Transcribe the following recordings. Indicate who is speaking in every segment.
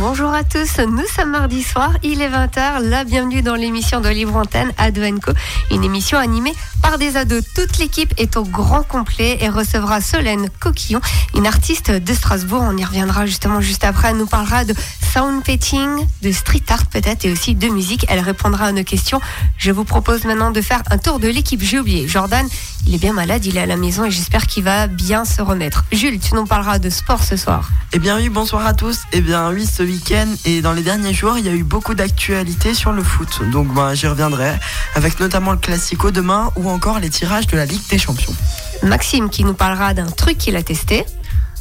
Speaker 1: Bonjour à tous, nous sommes mardi soir, il est 20h, la bienvenue dans l'émission de Libre Antenne Ado Co, une émission animée par des ados. Toute l'équipe est au grand complet et recevra Solène Coquillon, une artiste de Strasbourg. On y reviendra justement juste après. Elle nous parlera de sound painting, de street art peut-être et aussi de musique. Elle répondra à nos questions. Je vous propose maintenant de faire un tour de l'équipe. J'ai oublié, Jordan, il est bien malade, il est à la maison et j'espère qu'il va bien se remettre. Jules, tu nous parleras de sport ce soir.
Speaker 2: Eh bien oui, bonsoir à tous. Eh bien oui, ce week-end et dans les derniers jours, il y a eu beaucoup d'actualités sur le foot. Donc ben, j'y reviendrai avec notamment le Classico demain ou encore les tirages de la Ligue des Champions.
Speaker 1: Maxime qui nous parlera d'un truc qu'il a testé.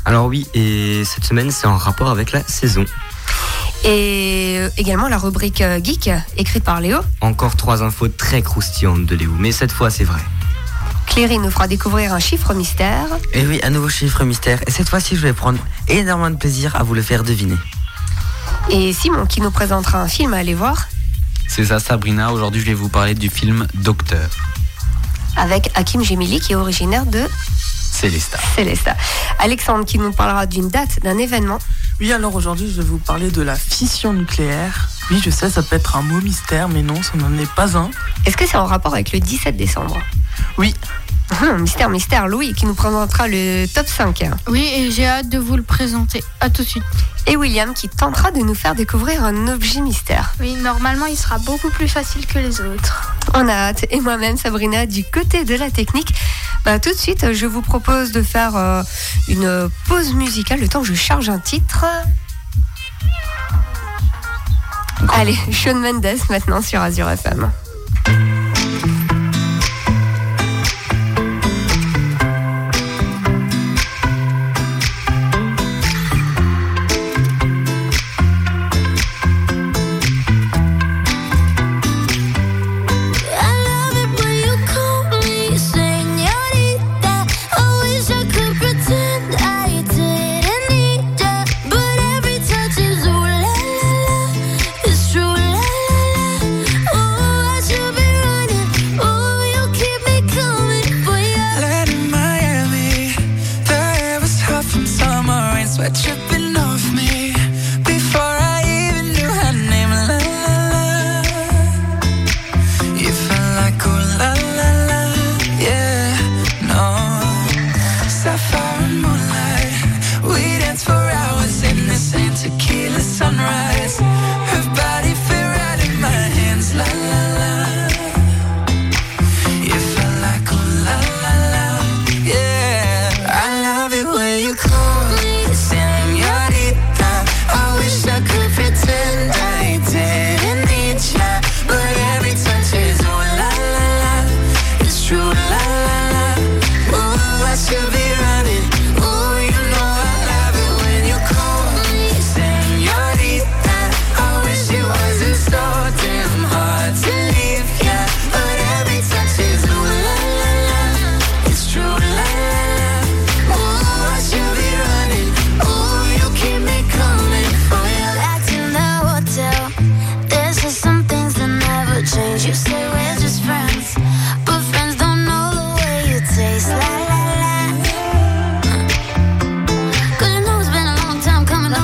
Speaker 3: Alors oui, et cette semaine c'est en rapport avec la saison.
Speaker 1: Et euh, également la rubrique euh, geek écrite par Léo.
Speaker 3: Encore trois infos très croustillantes de Léo, mais cette fois c'est vrai.
Speaker 1: Cléry nous fera découvrir un chiffre mystère.
Speaker 4: Et oui, un nouveau chiffre mystère. Et cette fois-ci, je vais prendre énormément de plaisir à vous le faire deviner.
Speaker 1: Et Simon qui nous présentera un film à aller voir.
Speaker 5: C'est ça Sabrina, aujourd'hui je vais vous parler du film Docteur.
Speaker 1: Avec Hakim Gemili qui est originaire de
Speaker 5: Célesta.
Speaker 1: Célesta. Alexandre qui nous parlera d'une date, d'un événement.
Speaker 2: Oui, alors aujourd'hui, je vais vous parler de la fission nucléaire. Oui, je sais, ça peut être un mot mystère, mais non, ça n'en est pas un.
Speaker 1: Est-ce que c'est en rapport avec le 17 décembre?
Speaker 2: Oui.
Speaker 1: Hum, mystère, mystère. Louis qui nous présentera le top 5.
Speaker 6: Oui, et j'ai hâte de vous le présenter. À tout de suite.
Speaker 1: Et William qui tentera de nous faire découvrir un objet mystère.
Speaker 6: Oui, normalement, il sera beaucoup plus facile que les autres.
Speaker 1: On a hâte. Et moi-même, Sabrina, du côté de la technique. Bah, tout de suite, je vous propose de faire euh, une pause musicale le temps que je charge un titre. Allez, Sean Mendes maintenant sur Azure FM.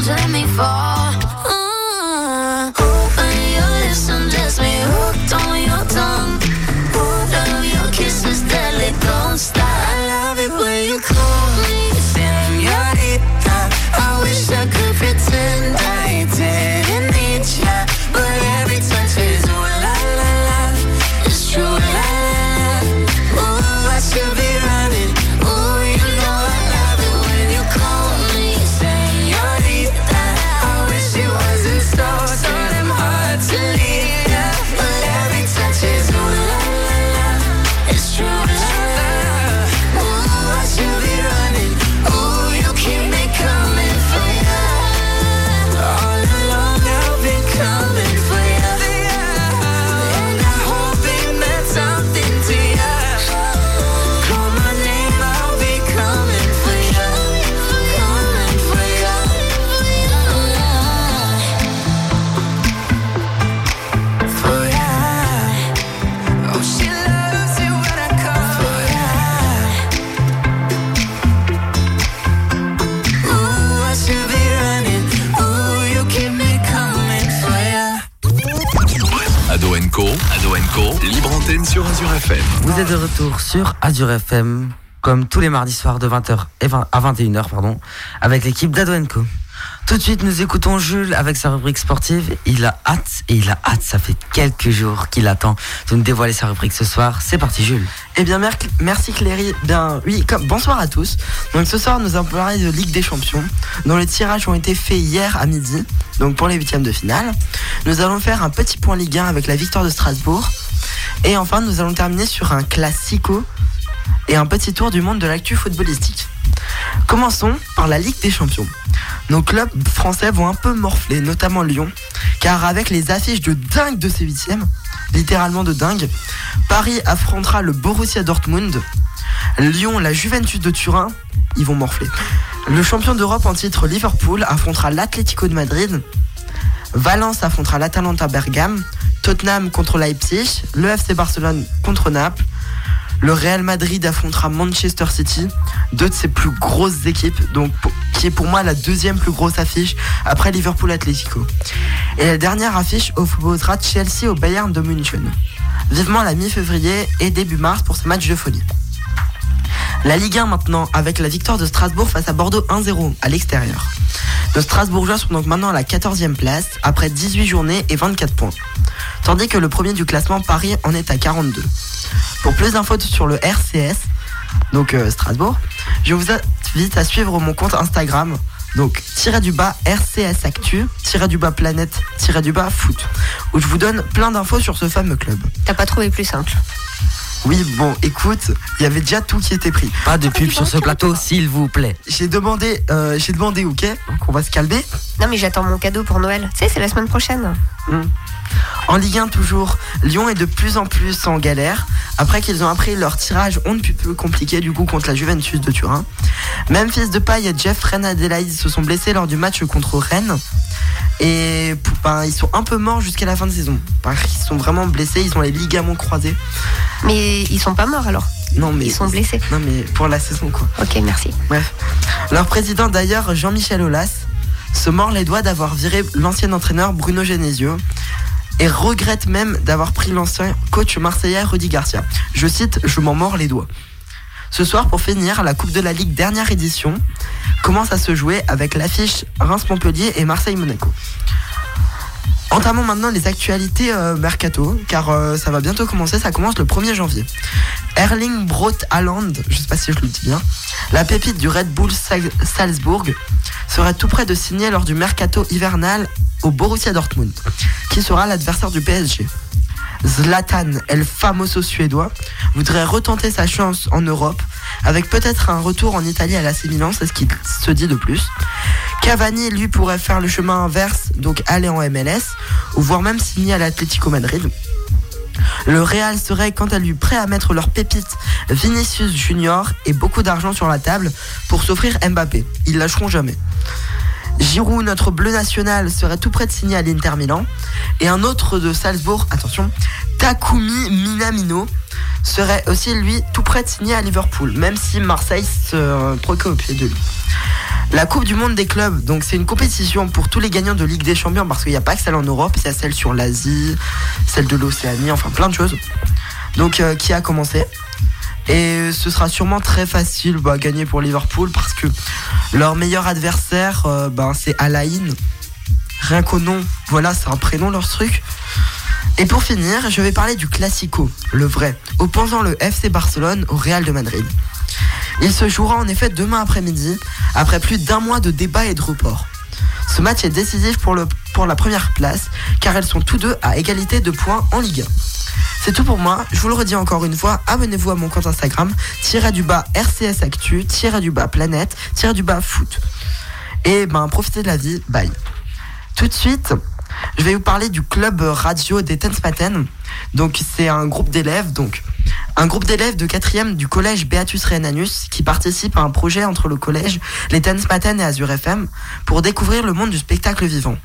Speaker 7: Tell me
Speaker 4: retour sur Azure FM, comme tous les mardis soirs de 20h et 20 à 21h, pardon, avec l'équipe d'Adwenco. Tout de suite, nous écoutons Jules avec sa rubrique sportive. Il a hâte, et il a hâte, ça fait quelques jours qu'il attend de nous dévoiler sa rubrique ce soir. C'est parti, Jules.
Speaker 2: Eh bien, mer- merci Cléry. Bien, oui, bonsoir à tous. Donc, ce soir, nous allons parler de Ligue des Champions, dont les tirages ont été faits hier à midi, donc pour les huitièmes de finale. Nous allons faire un petit point Ligue 1 avec la victoire de Strasbourg. Et enfin, nous allons terminer sur un classico et un petit tour du monde de l'actu footballistique. Commençons par la Ligue des Champions. Nos clubs français vont un peu morfler, notamment Lyon, car avec les affiches de dingue de ces huitièmes, littéralement de dingue, Paris affrontera le Borussia Dortmund, Lyon la Juventus de Turin, ils vont morfler. Le champion d'Europe en titre Liverpool affrontera l'Atlético de Madrid, Valence affrontera l'Atalanta Bergame, Tottenham contre Leipzig, le FC Barcelone contre Naples, le Real Madrid affrontera Manchester City, deux de ses plus grosses équipes, donc qui est pour moi la deuxième plus grosse affiche après Liverpool Atlético. Et la dernière affiche opposera Chelsea au Bayern de München. Vivement la mi-février et début mars pour ce match de folie. La Ligue 1 maintenant, avec la victoire de Strasbourg face à Bordeaux 1-0 à l'extérieur. Nos Strasbourgeois sont donc maintenant à la 14e place, après 18 journées et 24 points. Tandis que le premier du classement, Paris, en est à 42. Pour plus d'infos sur le RCS, donc euh, Strasbourg, je vous invite à suivre mon compte Instagram, donc tiré du bas RCS Actu, tiré du bas planète, tiré du bas foot, où je vous donne plein d'infos sur ce fameux club.
Speaker 1: T'as pas trouvé plus simple.
Speaker 2: Oui, bon, écoute, il y avait déjà tout qui était pris.
Speaker 4: Pas de pub sur ce plateau, s'il vous plaît.
Speaker 2: J'ai demandé, euh, j'ai demandé, ok, donc on va se calmer.
Speaker 1: Non, mais j'attends mon cadeau pour Noël. Tu sais, c'est la semaine prochaine.
Speaker 2: En Ligue 1 toujours, Lyon est de plus en plus en galère après qu'ils ont appris leur tirage on ne peut plus compliqué du coup contre la Juventus de Turin. Memphis Depay et Jeff Rennes Adelaide se sont blessés lors du match contre Rennes et ben, ils sont un peu morts jusqu'à la fin de saison. Parce qu'ils sont vraiment blessés, ils ont les ligaments croisés.
Speaker 1: Mais ils sont pas morts alors?
Speaker 2: Non mais
Speaker 1: Ils sont blessés.
Speaker 2: Non mais pour la saison quoi.
Speaker 1: Ok, merci.
Speaker 2: Bref. Leur président d'ailleurs, Jean-Michel Aulas, se mord les doigts d'avoir viré l'ancien entraîneur Bruno Genesio et regrette même d'avoir pris l'ancien coach marseillais Rudy Garcia. Je cite, je m'en mords les doigts. Ce soir, pour finir, la Coupe de la Ligue dernière édition commence à se jouer avec l'affiche Reims-Montpellier et Marseille-Monaco. Entamons maintenant les actualités euh, mercato, car euh, ça va bientôt commencer, ça commence le 1er janvier. Erling Braut Haaland, je sais pas si je le dis bien, la pépite du Red Bull Sal- Salzbourg, serait tout près de signer lors du mercato hivernal au Borussia Dortmund, qui sera l'adversaire du PSG. Zlatan, El Famoso suédois, voudrait retenter sa chance en Europe, avec peut-être un retour en Italie à l'AC Milan, c'est ce qui se dit de plus. Cavani, lui, pourrait faire le chemin inverse, donc aller en MLS, ou voire même signer à l'Atlético Madrid. Le Real serait quant à lui prêt à mettre leur pépite Vinicius Junior et beaucoup d'argent sur la table pour s'offrir Mbappé. Ils lâcheront jamais. Giroud, notre bleu national, serait tout prêt de signer à l'Inter Milan. Et un autre de Salzbourg, attention, Takumi Minamino, serait aussi lui tout prêt de signer à Liverpool, même si Marseille se euh, préoccupait de lui. La Coupe du Monde des clubs, donc c'est une compétition pour tous les gagnants de Ligue des Champions parce qu'il n'y a pas que celle en Europe, il y a celle sur l'Asie, celle de l'Océanie, enfin plein de choses. Donc euh, qui a commencé? Et ce sera sûrement très facile bah, à gagner pour Liverpool parce que leur meilleur adversaire, euh, ben, c'est Alain. Rien qu'au nom, voilà, c'est un prénom leur truc. Et pour finir, je vais parler du Classico, le vrai, opposant le FC Barcelone au Real de Madrid. Il se jouera en effet demain après-midi, après plus d'un mois de débats et de reports. Ce match est décisif pour, pour la première place, car elles sont tous deux à égalité de points en Ligue 1. C'est tout pour moi, je vous le redis encore une fois, abonnez-vous à mon compte Instagram, tirez du bas RCS Actu, tirez du bas Planète, tirez du bas Foot. Et ben profitez de la vie, bye. Tout de suite, je vais vous parler du club radio des Tenspaten. Donc c'est un groupe d'élèves, donc un groupe d'élèves de 4e du collège Beatus Rhénanus qui participe à un projet entre le collège, les Tenspaten et Azure FM pour découvrir le monde du spectacle vivant.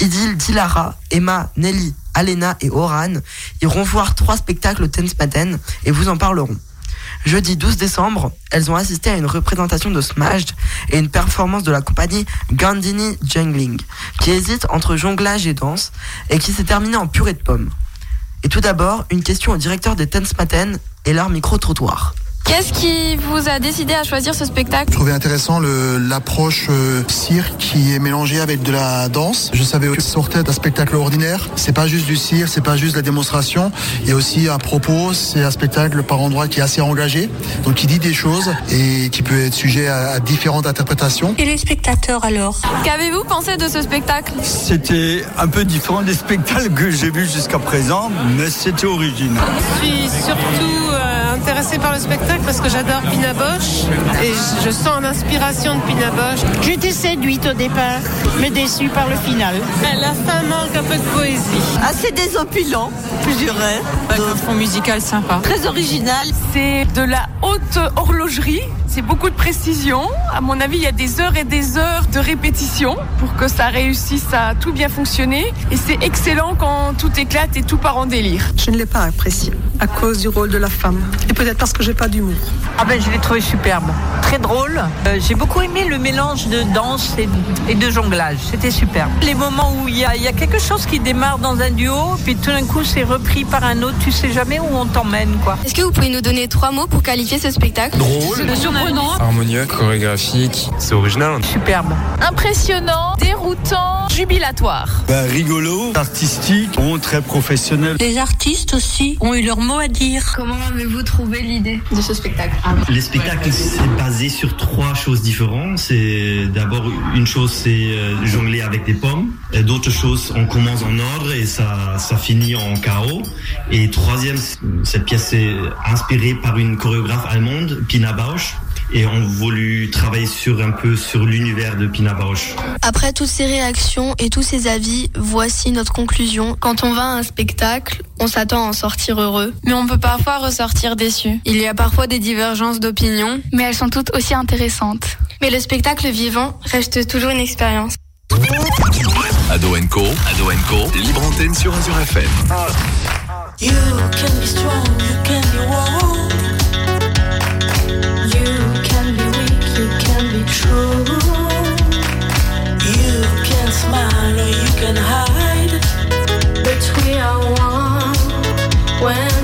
Speaker 2: Idil, Dilara, Emma, Nelly, Alena et Oran iront voir trois spectacles au Tenspaten et vous en parleront. Jeudi 12 décembre, elles ont assisté à une représentation de Smashed et une performance de la compagnie Gandini Jungling, qui hésite entre jonglage et danse et qui s'est terminée en purée de pommes. Et tout d'abord, une question au directeur des Tense Maten et leur micro-trottoir.
Speaker 8: Qu'est-ce qui vous a décidé à choisir ce spectacle
Speaker 9: Je trouvais intéressant l'approche euh, cirque qui est mélangée avec de la danse. Je savais que ça sortait d'un spectacle ordinaire. C'est pas juste du cirque, c'est pas juste la démonstration. Il y a aussi un propos, c'est un spectacle par endroit qui est assez engagé, donc qui dit des choses et qui peut être sujet à, à différentes interprétations.
Speaker 8: Et les spectateurs alors Qu'avez-vous pensé de ce spectacle
Speaker 10: C'était un peu différent des spectacles que j'ai vus jusqu'à présent, mais c'était original.
Speaker 11: Je suis surtout euh, intéressée par le spectacle parce que j'adore Pina Bausch et je, je sens l'inspiration de Pina Bausch.
Speaker 12: J'étais séduite au départ, mais déçue par le final.
Speaker 11: La fin manque un peu de poésie.
Speaker 13: Assez désopilant, je dirais.
Speaker 14: Un fond musical sympa.
Speaker 13: Très original.
Speaker 14: C'est de la haute horlogerie. C'est beaucoup de précision. À mon avis, il y a des heures et des heures de répétition pour que ça réussisse à tout bien fonctionner. Et c'est excellent quand tout éclate et tout part en délire.
Speaker 15: Je ne l'ai pas apprécié à cause du rôle de la femme. Et peut-être parce que j'ai pas d'humour.
Speaker 13: Ah ben, je l'ai trouvé superbe. Très drôle. Euh, J'ai beaucoup aimé le mélange de danse et, et de jonglage. C'était superbe. Les moments où il y, a, il y a quelque chose qui démarre dans un duo, puis tout d'un coup c'est repris par un autre, tu sais jamais où on t'emmène quoi.
Speaker 8: Est-ce que vous pouvez nous donner trois mots pour qualifier ce spectacle?
Speaker 16: Drôle.
Speaker 8: Surprenant.
Speaker 16: Harmonieux, chorégraphique. C'est original.
Speaker 13: Superbe.
Speaker 14: Impressionnant, déroutant, jubilatoire.
Speaker 10: Bah, rigolo, artistique, bon, très professionnel.
Speaker 13: Les artistes aussi ont eu leur mot à dire.
Speaker 8: Comment avez-vous trouvé l'idée de ce spectacle
Speaker 17: Les spectacles, c'est basé sur trois choses différentes. C'est d'abord une chose, c'est euh, jongler avec des pommes. Et D'autres choses, on commence en ordre et ça, ça finit en chaos. Et troisième, cette pièce est inspirée par une chorégraphe allemande, Pina Bausch. Et on voulu travailler sur un peu sur l'univers de Pina Bausch.
Speaker 8: Après toutes ces réactions et tous ces avis, voici notre conclusion. Quand on va à un spectacle, on s'attend à en sortir heureux. Mais on peut parfois ressortir déçu. Il y a parfois des divergences d'opinion, mais elles sont toutes aussi intéressantes. Mais le spectacle vivant reste toujours une expérience.
Speaker 18: Ado Co, Ado Co, libre antenne sur Azure FM.
Speaker 19: You can be strong, you can be can hide. But we are one when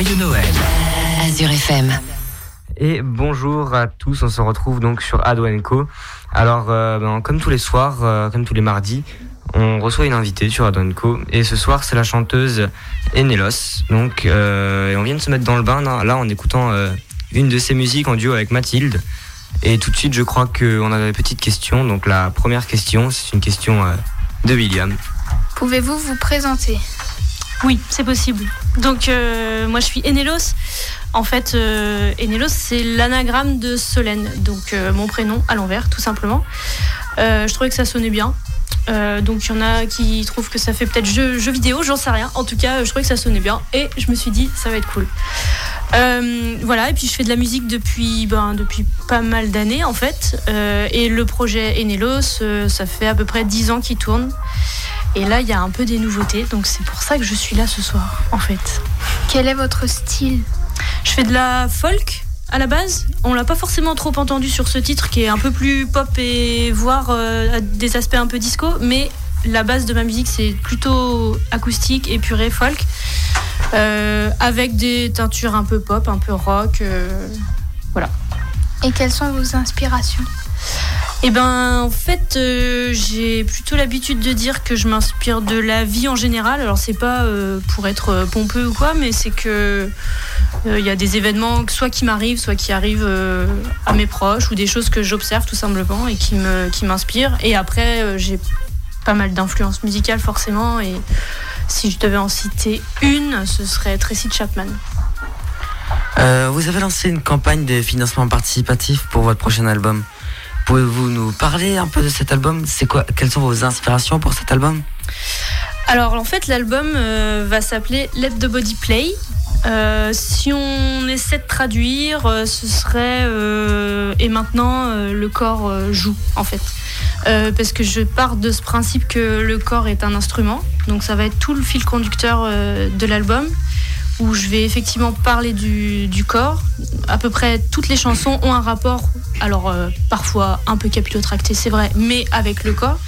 Speaker 18: joyeux Noël.
Speaker 20: Azure FM.
Speaker 3: Et bonjour à tous, on se retrouve donc sur Ado Co. Alors, euh, ben, comme tous les soirs, euh, comme tous les mardis, on reçoit une invitée sur Ado Co. Et ce soir, c'est la chanteuse Enelos. Donc, euh, et on vient de se mettre dans le bain là, en écoutant euh, une de ses musiques en duo avec Mathilde. Et tout de suite, je crois qu'on a des petites questions. Donc, la première question, c'est une question euh, de William.
Speaker 6: Pouvez-vous vous présenter?
Speaker 21: Oui, c'est possible. Donc, euh, moi, je suis Enelos. En fait, euh, Enelos, c'est l'anagramme de Solène. Donc, euh, mon prénom à l'envers, tout simplement. Je trouvais que ça sonnait bien. Euh, donc, il y en a qui trouvent que ça fait peut-être jeu, jeu vidéo, j'en sais rien. En tout cas, je trouvais que ça sonnait bien. Et je me suis dit, ça va être cool. Euh, voilà, et puis je fais de la musique depuis, ben, depuis pas mal d'années en fait. Euh, et le projet Enelos, ça fait à peu près 10 ans qu'il tourne. Et là, il y a un peu des nouveautés, donc c'est pour ça que je suis là ce soir en fait.
Speaker 6: Quel est votre style?
Speaker 21: Je fais de la folk à la base. On l'a pas forcément trop entendu sur ce titre qui est un peu plus pop et voire euh, des aspects un peu disco, mais la base de ma musique c'est plutôt acoustique, épuré, folk, euh, avec des teintures un peu pop, un peu rock. euh, voilà.
Speaker 6: Et quelles sont vos inspirations?
Speaker 21: Eh ben, en fait, euh, j'ai plutôt l'habitude de dire que je m'inspire de la vie en général. Alors, c'est pas euh, pour être euh, pompeux ou quoi, mais c'est que il y a des événements, soit qui m'arrivent, soit qui arrivent à mes proches, ou des choses que j'observe tout simplement et qui me qui m'inspirent. Et après, j'ai pas mal d'influences musicales forcément. Et si je devais en citer une, ce serait Tracy Chapman.
Speaker 4: Vous avez lancé une campagne de financement participatif pour votre prochain album? Pouvez-vous nous parler un peu de cet album? C'est quoi Quelles sont vos inspirations pour cet album?
Speaker 21: Alors en fait l'album euh, va s'appeler Let the Body Play. Euh, si on essaie de traduire, euh, ce serait et maintenant le corps joue en fait. Parce que je pars de ce principe que le corps est un instrument, donc ça va être tout le fil conducteur de l'album où je vais effectivement parler du, corps. À peu près toutes les chansons ont un rapport, alors euh, parfois un peu capillotracté, c'est vrai, mais avec le corps.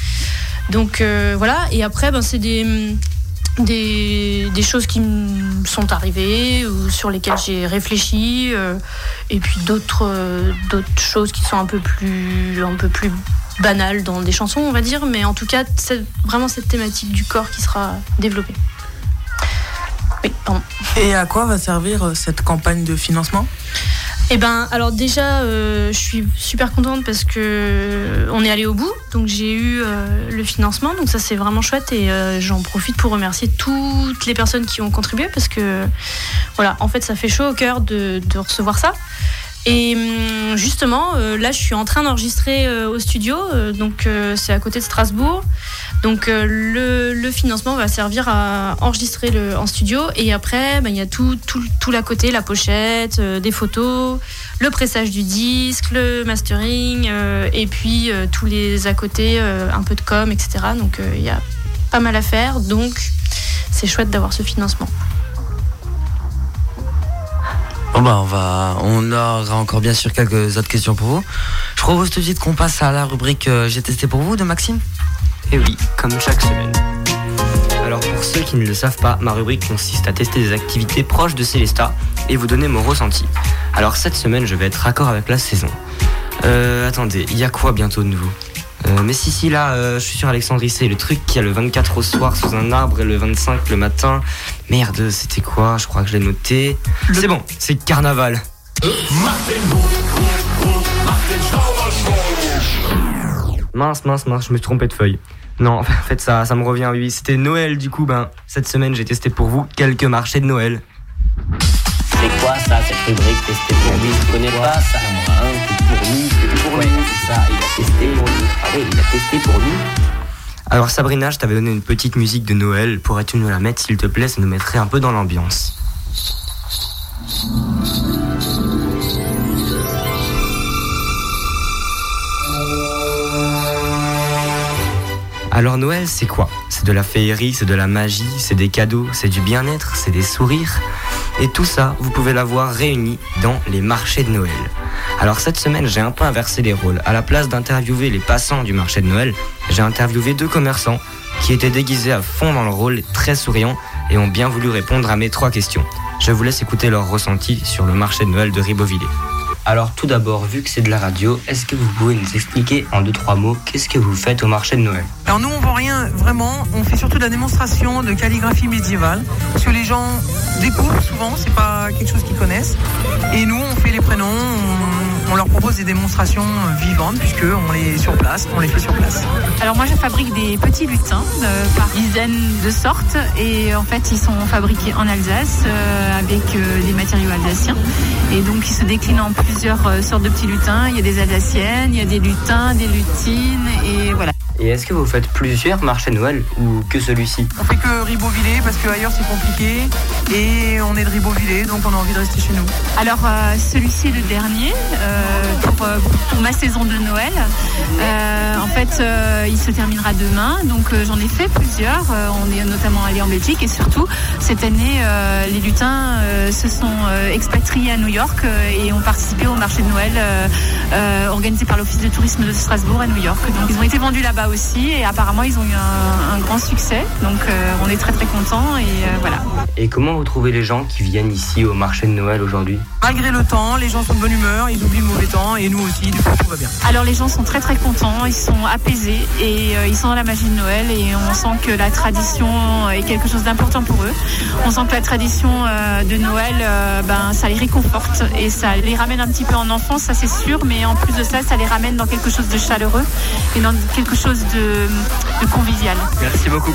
Speaker 21: Donc euh, voilà, et après, ben, c'est des, des, choses qui me sont arrivées ou sur lesquelles j'ai réfléchi, euh, et puis d'autres d'autres choses qui sont un peu plus un peu plus banales dans des chansons, on va dire, mais en tout cas, c'est vraiment cette thématique du corps qui sera développée. Oui, pardon.
Speaker 22: Et à quoi va servir euh, cette campagne de financement?
Speaker 21: Eh ben, alors déjà, euh, je suis super contente parce que euh, on est allé au bout, donc j'ai eu euh, le financement, donc ça c'est vraiment chouette et euh, j'en profite pour remercier toutes les personnes qui ont contribué parce que voilà, en fait, ça fait chaud au cœur de, de recevoir ça. Et hum, justement, là, je suis en train d'enregistrer au studio, donc c'est à côté de Strasbourg. Donc euh, le, financement va servir à enregistrer le, en studio et après, ben, il y a tout, tout, tout l'à côté, la pochette, euh, des photos, le pressage du disque, le mastering euh, et puis euh, tous les à côté, un peu de com, etc. Donc il y a pas mal à faire, donc c'est chouette d'avoir ce financement.
Speaker 4: Bon bah on va, on aura encore bien sûr quelques autres questions pour vous. Je propose tout de suite qu'on passe à la rubrique J'ai testé pour vous de Maxime.
Speaker 3: Et oui, comme chaque semaine. Alors pour ceux qui ne le savent pas, ma rubrique consiste à tester des activités proches de Célesta et vous donner mon ressenti. Alors cette semaine, je vais être raccord avec la saison. Euh, attendez, il y a quoi bientôt de nouveau? Euh, mais si, si, là, euh, je suis sur Alexandrie, c'est le truc qu'il y a le 24 au soir sous un arbre et le 25 le matin. Merde, c'était quoi? Je crois que je l'ai noté. C'est bon, c'est carnaval. Mince, mince, mince, je me suis trompé de feuille. Non, en fait, ça, ça me revient, oui. C'était Noël, du coup, ben, cette semaine, j'ai testé pour vous quelques marchés de Noël.
Speaker 23: C'est quoi ça, cette rubrique testée pour lui? Je connais pas ça, moi. Hein. C'est pour nous, c'est pour. C'est ça, il a testé pour nous. Ah oui, il a testé pour nous.
Speaker 3: Alors, Sabrina, je t'avais donné une petite musique de Noël. Pourrais-tu nous la mettre, s'il te plaît? Ça nous mettrait un peu dans l'ambiance. Alors Noël, c'est quoi? C'est de la féerie, c'est de la magie, c'est des cadeaux, c'est du bien-être, c'est des sourires? Et tout ça, vous pouvez l'avoir réuni dans les marchés de Noël. Alors cette semaine, j'ai un peu inversé les rôles. À la place d'interviewer les passants du marché de Noël, j'ai interviewé deux commerçants qui étaient déguisés à fond dans le rôle, très souriants, et ont bien voulu répondre à mes trois questions. Je vous laisse écouter leur ressenti sur le marché de Noël de Ribeauvillé. Alors tout d'abord, vu que c'est de la radio, est-ce que vous pouvez nous expliquer en deux trois mots qu'est-ce que vous faites au marché de Noël?
Speaker 24: Alors nous, on vend rien vraiment. On fait surtout de la démonstration de calligraphie médiévale. Parce que les gens découvrent souvent, c'est pas quelque chose qu'ils connaissent. Et nous, on fait les prénoms, on leur propose des démonstrations euh, vivantes puisque on les sur place, on les fait sur place.
Speaker 25: Alors moi je fabrique des petits lutins euh, par dizaines de sortes et en fait ils sont fabriqués en Alsace euh, avec des matériaux alsaciens et donc ils se déclinent en plusieurs sortes de petits lutins. Il y a des alsaciennes, il y a des lutins, des lutines et voilà.
Speaker 3: Et est-ce que vous faites plusieurs marchés de Noël ou que celui-ci?
Speaker 24: On fait que Ribeauvillé parce qu'ailleurs c'est compliqué et on est de Ribeauvillé donc on a envie de rester chez nous.
Speaker 25: Alors euh, celui-ci est le dernier euh, pour, euh, pour ma saison de Noël. Euh, en fait, euh, il se terminera demain, donc euh, j'en ai fait plusieurs. Euh, on est notamment allé en Belgique et surtout cette année, euh, les lutins euh, se sont euh, expatriés à New York euh, et ont participé au marché de Noël euh, euh, organisé par l'Office de tourisme de Strasbourg à New York. Donc ils ont été vendus là-bas et apparemment ils ont eu un, un grand succès. Donc euh, on est très très contents et euh, voilà.
Speaker 3: Et comment vous trouvez les gens qui viennent ici au marché de Noël aujourd'hui?
Speaker 24: Malgré le temps, les gens sont de bonne humeur, ils oublient le mauvais temps et nous aussi, du coup tout va bien.
Speaker 25: Alors les gens sont très très contents, ils sont apaisés et euh, ils sont dans la magie de Noël et on sent que la tradition est quelque chose d'important pour eux. On sent que la tradition euh, de Noël, euh, ben ça les réconforte et ça les ramène un petit peu en enfance, ça c'est sûr, mais en plus de ça, ça les ramène dans quelque chose de chaleureux et dans quelque chose de, de convivial.
Speaker 3: Merci beaucoup.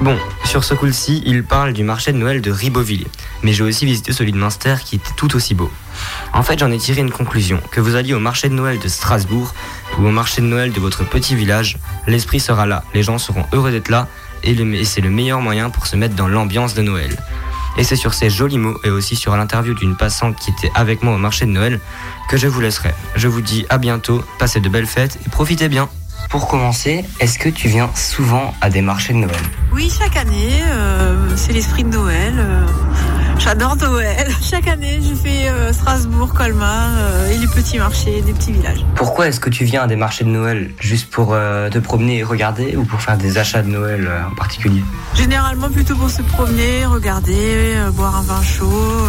Speaker 3: Bon, sur ce coup-ci, il parle du marché de Noël de Ribeauvillé. Mais j'ai aussi visité celui de Münster qui était tout aussi beau. En fait, j'en ai tiré une conclusion. Que vous alliez au marché de Noël de Strasbourg ou au marché de Noël de votre petit village, l'esprit sera là. Les gens seront heureux d'être là et c'est le meilleur moyen pour se mettre dans l'ambiance de Noël. Et c'est sur ces jolis mots et aussi sur l'interview d'une passante qui était avec moi au marché de Noël que je vous laisserai. Je vous dis à bientôt, passez de belles fêtes et profitez bien. Pour commencer, est-ce que tu viens souvent à des marchés de Noël?
Speaker 26: Oui, chaque année, euh, c'est l'esprit de Noël. euh, J'adore Noël. Chaque année, je fais euh, Strasbourg, Colmar et les petits marchés des petits villages.
Speaker 3: Pourquoi est-ce que tu viens à des marchés de Noël? Juste pour te promener et regarder ou pour faire des achats de Noël en particulier?
Speaker 26: Généralement plutôt pour se promener, regarder, boire un vin chaud,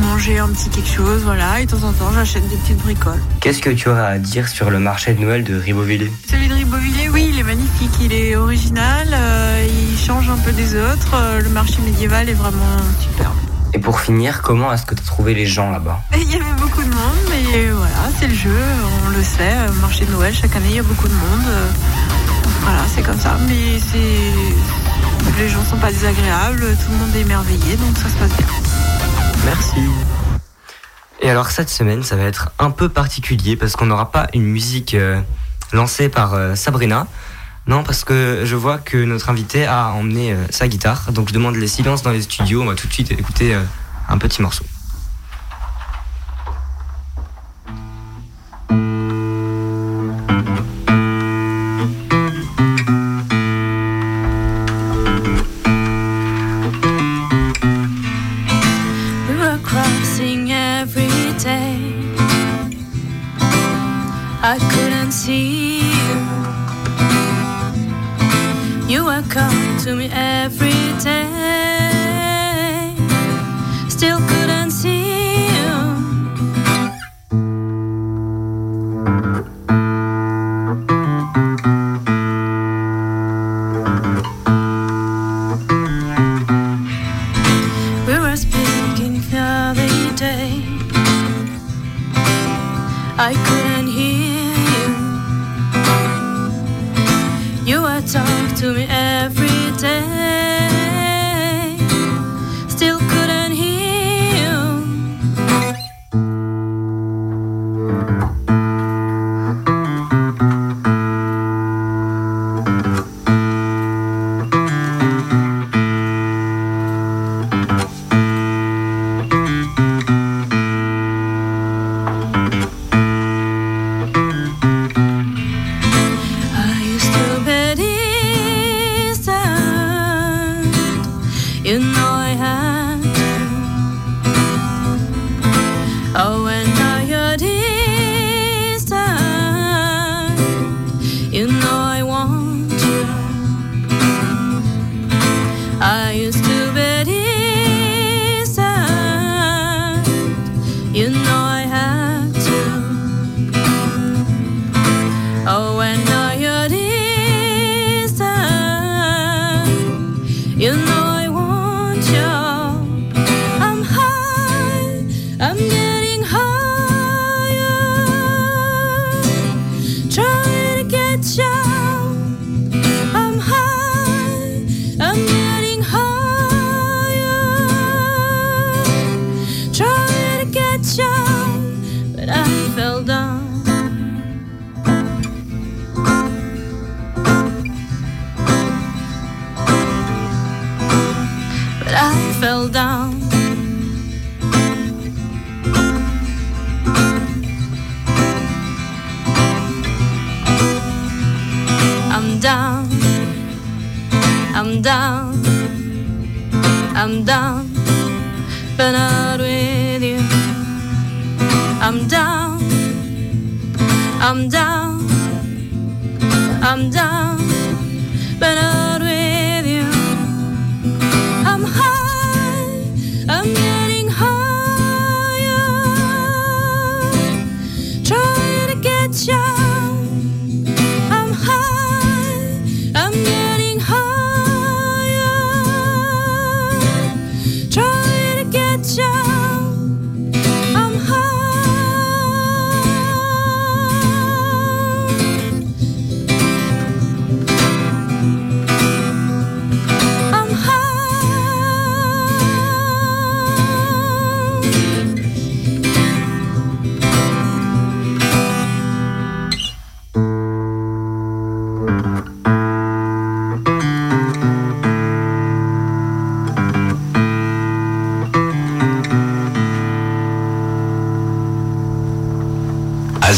Speaker 26: manger un petit quelque chose, voilà. Et de temps en temps, j'achète des petites bricoles.
Speaker 3: Qu'est-ce que tu auras à dire sur le marché de Noël de Ribeauvillé
Speaker 26: Celui de Ribeauvillé, oui, il est magnifique, il est original, euh, il change un peu des autres. euh, le marché médiéval est vraiment superbe.
Speaker 3: Et pour finir, comment est-ce que tu as trouvé les gens là-bas?
Speaker 26: Il y avait beaucoup de monde, mais voilà, c'est le jeu, on le sait. euh, Marché de Noël, chaque année, il y a beaucoup de monde. Voilà, c'est comme ça. Mais c'est. Les gens sont pas désagréables, tout le monde est émerveillé, donc ça se passe bien.
Speaker 3: Merci. Et alors cette semaine, ça va être un peu particulier parce qu'on n'aura pas une musique euh, lancée par euh, Sabrina. Non, parce que je vois que notre invité a emmené euh, sa guitare. Donc je demande les silences dans les studios. On va tout de suite écouter un petit morceau.
Speaker 21: You were coming to me every day.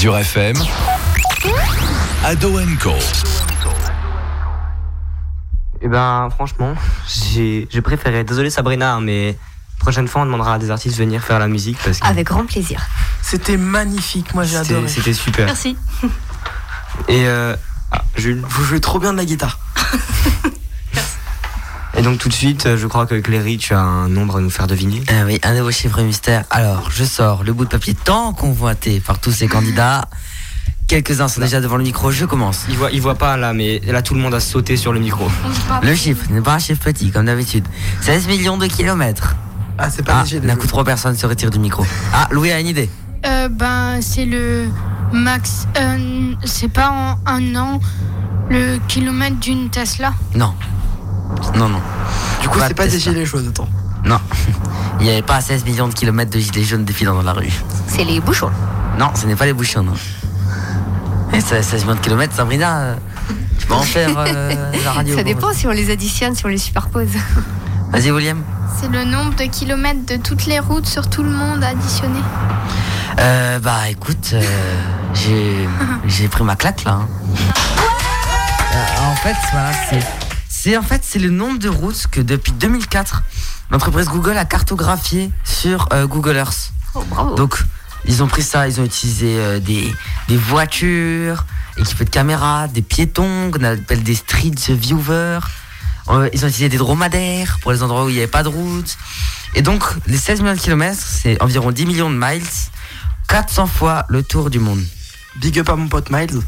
Speaker 18: Azure FM, Ado Co.
Speaker 3: Eh ben, franchement, j'ai j'ai préféré. Désolé Sabrina, mais prochaine fois, on demandera à des artistes de venir faire la musique parce que
Speaker 1: Avec grand plaisir.
Speaker 2: C'était magnifique, moi j'ai adoré.
Speaker 3: c'était super.
Speaker 21: Merci.
Speaker 3: Et euh, ah, Jules.
Speaker 2: Vous jouez trop bien de la guitare.
Speaker 3: Et donc tout de suite, euh, je crois que Cléry, tu as un nombre à nous faire deviner.
Speaker 4: Ah oui, un nouveau chiffre mystère. Alors, je sors le bout de papier tant convoité par tous ces candidats. Quelques-uns sont déjà devant le micro, je commence.
Speaker 3: Il voit, il voit pas là, mais là tout le monde a sauté sur le micro.
Speaker 4: Le chiffre n'est pas un chiffre petit, comme d'habitude. 16 millions de kilomètres.
Speaker 2: Ah, c'est pas
Speaker 4: Ah,
Speaker 2: léger.
Speaker 4: d'un coup, trois personnes se retirent du micro. Ah, Louis a une idée.
Speaker 6: Euh, ben, c'est le max. euh, c'est pas en un an le kilomètre d'une Tesla?
Speaker 4: Non. Non, non.
Speaker 2: Du coup, c'est pas des gilets jaunes, attends.
Speaker 4: Non. Il n'y avait pas 16 millions de kilomètres de gilets jaunes défilant dans la rue.
Speaker 1: C'est les bouchons.
Speaker 4: Non, ce n'est pas les bouchons, non. Et ça, 16 millions de kilomètres, Sabrina, euh, tu peux en faire euh, la radio.
Speaker 1: Ça dépend si on les additionne, si on les superpose.
Speaker 4: Vas-y, William.
Speaker 6: C'est le nombre de kilomètres de toutes les routes sur tout le monde additionné.
Speaker 4: Euh, bah écoute, euh, j'ai j'ai pris ma claque là. hein. Euh, en fait, voilà, c'est c'est en fait c'est le nombre de routes que depuis 2004 l'entreprise Google a cartographié sur euh, Google Earth. Donc ils ont pris ça, ils ont utilisé euh, des des voitures équipées de caméras, des piétons qu'on appelle des street viewers. Euh, ils ont utilisé des dromadaires pour les endroits où il n'y avait pas de route. Et donc, les 16 millions de kilomètres, c'est environ 10 millions de miles, 400 fois le tour du monde.
Speaker 2: Big up à mon pote Miles.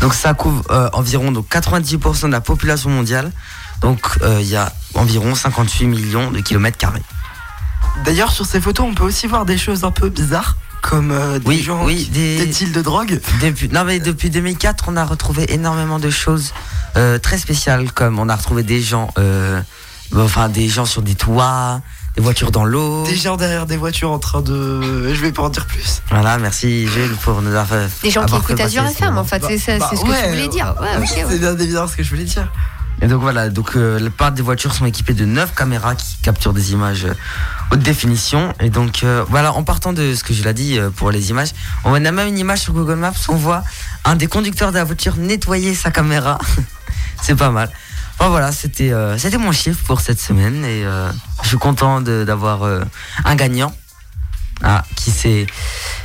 Speaker 4: Donc, ça couvre euh, environ donc, 90% de la population mondiale. Donc, euh, il y a environ 58 millions de kilomètres carrés.
Speaker 2: D'ailleurs, sur ces photos, on peut aussi voir des choses un peu bizarres, comme euh, des
Speaker 4: Oui,
Speaker 2: gens,
Speaker 4: oui, des-
Speaker 2: des deals de drogue.
Speaker 4: Depuis, non, mais depuis 2004, on a retrouvé énormément de choses très spéciales, comme on a retrouvé des gens, enfin, des gens sur des toits, des voitures dans l'eau.
Speaker 2: Des gens derrière des voitures en train de. Je vais pas en dire plus.
Speaker 4: Voilà, merci Jules pour nous avoir fait.
Speaker 1: Des gens qui écoutent Azure FM, en fait, c'est ça,
Speaker 2: Bah
Speaker 1: c'est ce que
Speaker 2: ouais,
Speaker 1: tu voulais dire. Ouais, ok, ouais.
Speaker 2: C'est bien évidemment ce que je voulais dire.
Speaker 4: Et donc voilà, donc euh, la part des voitures sont équipées de 9 caméras qui capturent des images euh, haute définition. Et donc euh, voilà, en partant de ce que je l'ai dit euh, pour les images, on a même une image sur Google Maps, on voit un des conducteurs de la voiture nettoyer sa caméra. C'est pas mal. Enfin voilà, c'était euh, c'était mon chiffre pour cette semaine et euh, je suis content d'avoir euh, un gagnant. Ah, qui c'est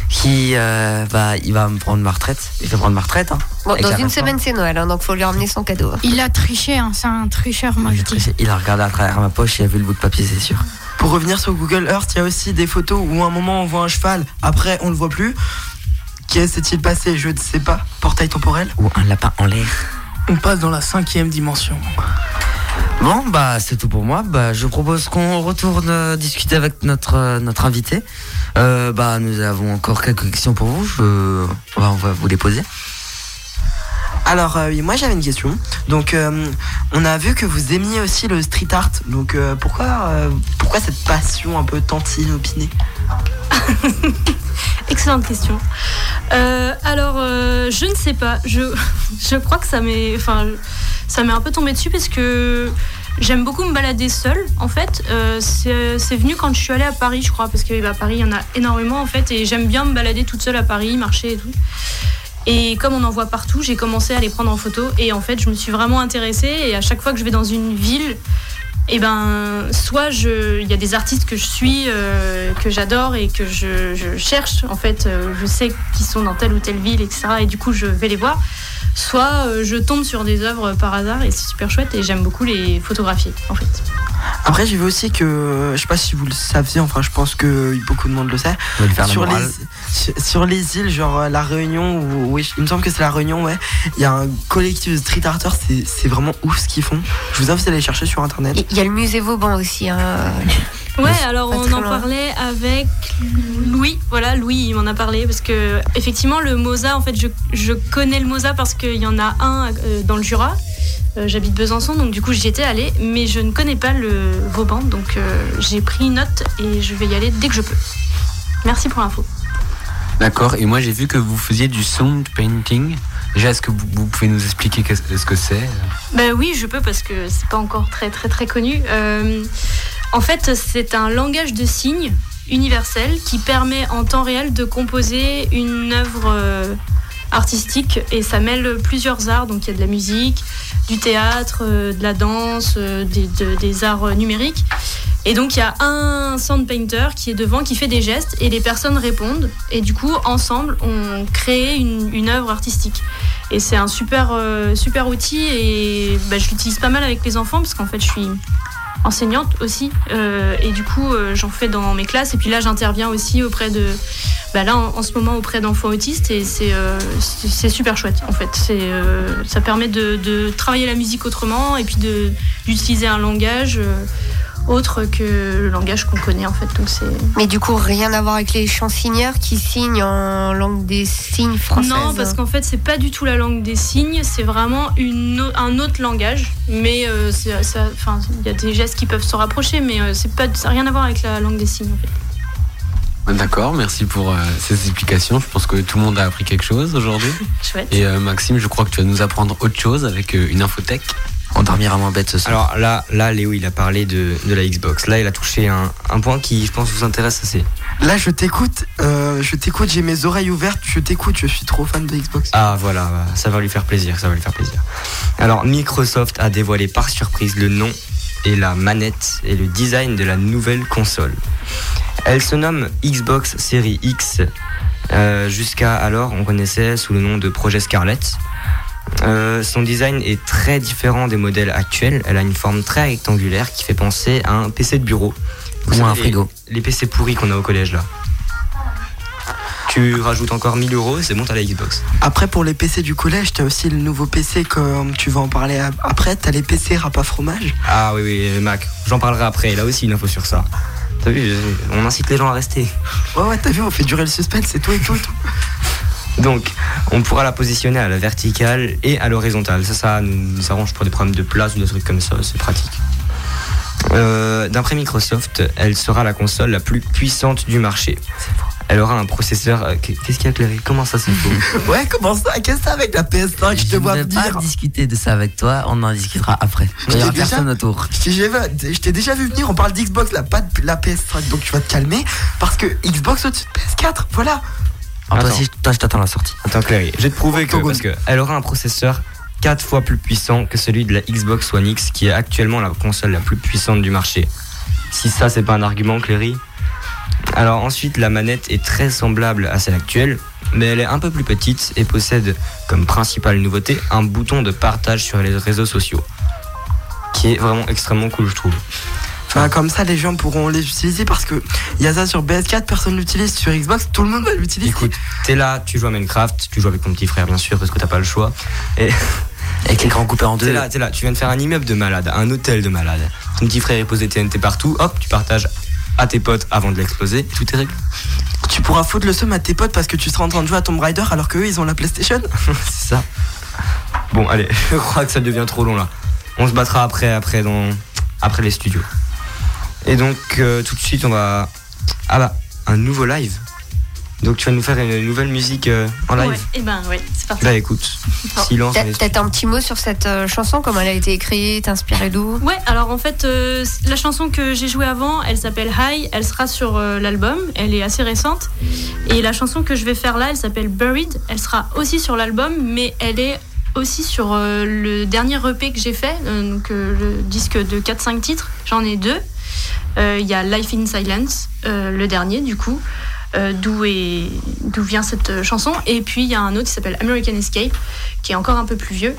Speaker 4: qui euh, va il va me prendre ma retraite. Il va prendre ma retraite. Hein,
Speaker 1: Bon, dans une semaine, c'est Noël, hein, donc faut lui emmener son cadeau.
Speaker 6: Il a triché, hein, c'est un tricheur, moi je dis.
Speaker 4: Il a regardé à travers ma poche et a vu le bout de papier, c'est sûr.
Speaker 2: Pour revenir sur Google Earth, il y a aussi des photos où à un moment on voit un cheval, après on le voit plus. Qu'est-ce s'est-il passé? Je ne sais pas. Portail temporel?
Speaker 4: Ou un lapin en l'air.
Speaker 2: On passe dans la cinquième dimension.
Speaker 4: Bon, bah c'est tout pour moi. Bah, je propose qu'on retourne euh, discuter avec notre, euh, notre invité. Euh, bah, nous avons encore quelques questions pour vous. Je... on, va, on va vous les poser.
Speaker 2: Alors euh, oui, moi j'avais une question. Donc euh, on a vu que vous aimiez aussi le street art. Donc euh, pourquoi, euh, pourquoi cette passion un peu tant inopinée
Speaker 21: Excellente question. Euh, alors, euh, je ne sais pas. Je, crois que ça m'est, enfin, ça m'est un peu tombé dessus parce que j'aime beaucoup me balader seule. En fait, Euh, c'est venu quand je suis allée à Paris, je crois, parce qu'à Paris il y en a énormément en fait, et j'aime bien me balader toute seule à Paris, marcher et tout. Et comme on en voit partout, j'ai commencé à les prendre en photo. Et en fait, je me suis vraiment intéressée. Et à chaque fois que je vais dans une ville, et ben, soit il y a des artistes que je suis, euh, que j'adore et que je, je cherche. En fait, euh, je sais qu'ils sont dans telle ou telle ville, etc. Et du coup, je vais les voir. Soit euh, je tombe sur des œuvres par hasard et c'est super chouette. Et j'aime beaucoup les photographier, en fait.
Speaker 2: Après, j'ai vu aussi que, je sais pas si vous le saviez, enfin, je pense que beaucoup de monde le sait. Sur les, sur, les îles, genre euh, la Réunion, ou, oui, il me semble que c'est la Réunion, ouais. Il y a un collectif de street arters, c'est c'est vraiment ouf ce qu'ils font. Je vous invite à aller chercher sur internet.
Speaker 1: Il y a le musée Vauban aussi. Hein.
Speaker 21: Ouais, alors on en
Speaker 1: loin.
Speaker 21: parlait avec Louis. Voilà, Louis, il m'en a parlé parce que effectivement le Mosa, en fait, je, je connais le Mosa parce qu'il y en a un euh, dans le Jura. Euh, J'habite Besançon, donc du coup j'y étais allée, mais je ne connais pas le Vauban, donc euh, j'ai pris note et je vais y aller dès que je peux. Merci pour l'info.
Speaker 5: D'accord, et moi j'ai vu que vous faisiez du sound painting. Déjà, est-ce que vous, pouvez nous expliquer ce que c'est
Speaker 21: Ben oui, je peux parce que c'est pas encore très très très connu. Euh, en fait, c'est un langage de signes universel qui permet en temps réel de composer une œuvre artistique et ça mêle plusieurs arts. Donc il y a de la musique, du théâtre, euh, de la danse, euh, des, de- des arts euh, numériques. Et donc il y a un sound painter qui est devant, qui fait des gestes et les personnes répondent. Et du coup, ensemble, on crée une, œuvre artistique. Et c'est un super, super outil et bah, je l'utilise pas mal avec les enfants parce qu'en fait je suis enseignante aussi. Euh, et du coup euh, j'en fais dans mes classes. Et puis là j'interviens aussi auprès de bah, là en, ce moment auprès d'enfants autistes. Et c'est euh, super chouette en fait. C'est euh, ça permet de, de travailler la musique autrement et puis d'utiliser un langage euh, autre que le langage qu'on connaît en fait donc c'est
Speaker 1: Mais du coup, rien à voir avec les chansonnières qui signent en langue des signes française.
Speaker 21: Non, parce qu'en fait, c'est pas du tout la langue des signes, c'est vraiment une, un autre langage. Mais euh, c'est- ça- enfin, il y a des gestes qui peuvent se rapprocher, mais euh, c'est pas, ça n'a rien à voir avec la langue des signes. En fait.
Speaker 5: D'accord, merci pour euh, ces explications. Je pense que tout le monde a appris quelque chose aujourd'hui.
Speaker 21: Chouette.
Speaker 5: Et euh, Maxime, je crois que tu vas nous apprendre autre chose avec euh, une infothèque.
Speaker 4: On dormira moins bête ce soir.
Speaker 3: Alors là, là, Léo, il a parlé de, de la Xbox. Là, il a touché un, un point qui, je pense, vous intéresse assez.
Speaker 2: Là, je t'écoute, euh, je t'écoute, j'ai mes oreilles ouvertes, je t'écoute, je suis trop fan de Xbox.
Speaker 3: Ah voilà, voilà, ça va lui faire plaisir, ça va lui faire plaisir. Alors Microsoft a dévoilé par surprise le nom et la manette et le design de la nouvelle console. Elle se nomme Xbox Series X. Euh, Jusqu'à alors, on connaissait sous le nom de Projet Scarlett. Euh, son design est très différent des modèles actuels. Elle a une forme très rectangulaire qui fait penser à un PC de bureau. Vous
Speaker 4: Ou un
Speaker 3: les-
Speaker 4: frigo.
Speaker 3: Les, PC pourris qu'on a au collège là. Tu rajoutes encore 1000 euros, c'est bon, t'as la Xbox.
Speaker 2: Après, pour les PC du collège, t'as aussi le nouveau PC, comme tu vas en parler ap- après, t'as les PC rap à fromage.
Speaker 3: Ah oui, oui, Mac, j'en parlerai après. Là aussi, une info sur ça. T'as vu, on incite les gens à rester.
Speaker 2: Ouais, ouais, t'as vu, on fait durer le suspense, c'est tout et tout et tout.
Speaker 3: Donc, on pourra la positionner à la verticale et à l'horizontale. Ça, ça nous, nous arrange pour des problèmes de place ou des trucs comme ça, c'est pratique. Euh, D'après Microsoft, elle sera la console la plus puissante du marché. Elle aura un processeur. euh, Qu'est-ce qu'il y a, Clary Comment ça, c'est faux?
Speaker 2: Ouais, comment ça? Qu'est-ce que c'est avec la PS5 Je te
Speaker 4: Je
Speaker 2: vois
Speaker 4: ne vais pas
Speaker 2: venir.
Speaker 4: discuter de ça avec toi, on en discutera après. Il n'y aura
Speaker 2: déjà-
Speaker 4: personne autour.
Speaker 2: Je t'ai déjà- vu venir, on parle d'Xbox, pas de la PS5, donc tu vas te calmer, parce que Xbox au-dessus de PS4, voilà.
Speaker 4: Ah, toi aussi, toi, je t'attends la sortie.
Speaker 3: Attends, Clary, je vais te prouver que. Parce que elle aura un processeur 4 fois plus puissant que celui de la Xbox One X, qui est actuellement la console la plus puissante du marché. Si ça, c'est pas un argument, Clary. Alors, ensuite, la manette est très semblable à celle actuelle, mais elle est un peu plus petite et possède, comme principale nouveauté, un bouton de partage sur les réseaux sociaux. Qui est vraiment extrêmement cool, je trouve.
Speaker 2: Enfin, comme ça, les gens pourront les utiliser parce que il y a ça sur PS4, personne l'utilise. Sur Xbox, tout le monde va l'utiliser.
Speaker 3: Écoute, t'es là, tu joues à Minecraft, tu joues avec ton petit frère, bien sûr, parce que t'as pas le choix. Et.
Speaker 4: Avec l'écran coupé en deux.
Speaker 3: T'es là, t'es là, tu viens de faire un immeuble de malade, un hôtel de malade. Ton petit frère pose des TNT partout, hop, tu partages à tes potes avant de l'exploser, tout est réglé.
Speaker 2: Tu pourras foutre le seum à tes potes parce que tu seras en train de jouer à Tomb Raider alors qu'eux ils ont la PlayStation.
Speaker 3: C'est ça. Bon, allez, je crois que ça devient trop long là. On se battra après, après, dans, après les studios. Et donc, euh, tout de suite, on va. Ah bah, un nouveau live. Donc tu vas nous faire une nouvelle musique euh, en live
Speaker 21: Ouais, et ben ouais, c'est parti.
Speaker 3: Bah écoute, silence.
Speaker 8: Peut-être un petit mot sur cette euh, chanson, comment elle a été écrite, inspirée d'où?
Speaker 21: Ouais, alors en fait, euh, la chanson que j'ai jouée avant, elle s'appelle High, elle sera sur euh, l'album, elle est assez récente. Et la chanson que je vais faire là, elle s'appelle Buried, elle sera aussi sur l'album, mais elle est aussi sur euh, le dernier EP que j'ai fait, euh, donc euh, le disque de 4-5 titres, j'en ai deux. Euh, Il y a Life in Silence, euh, le dernier du coup, euh, d'où vient cette chanson. Et puis il y a un autre qui s'appelle American Escape, qui est encore un peu plus vieux.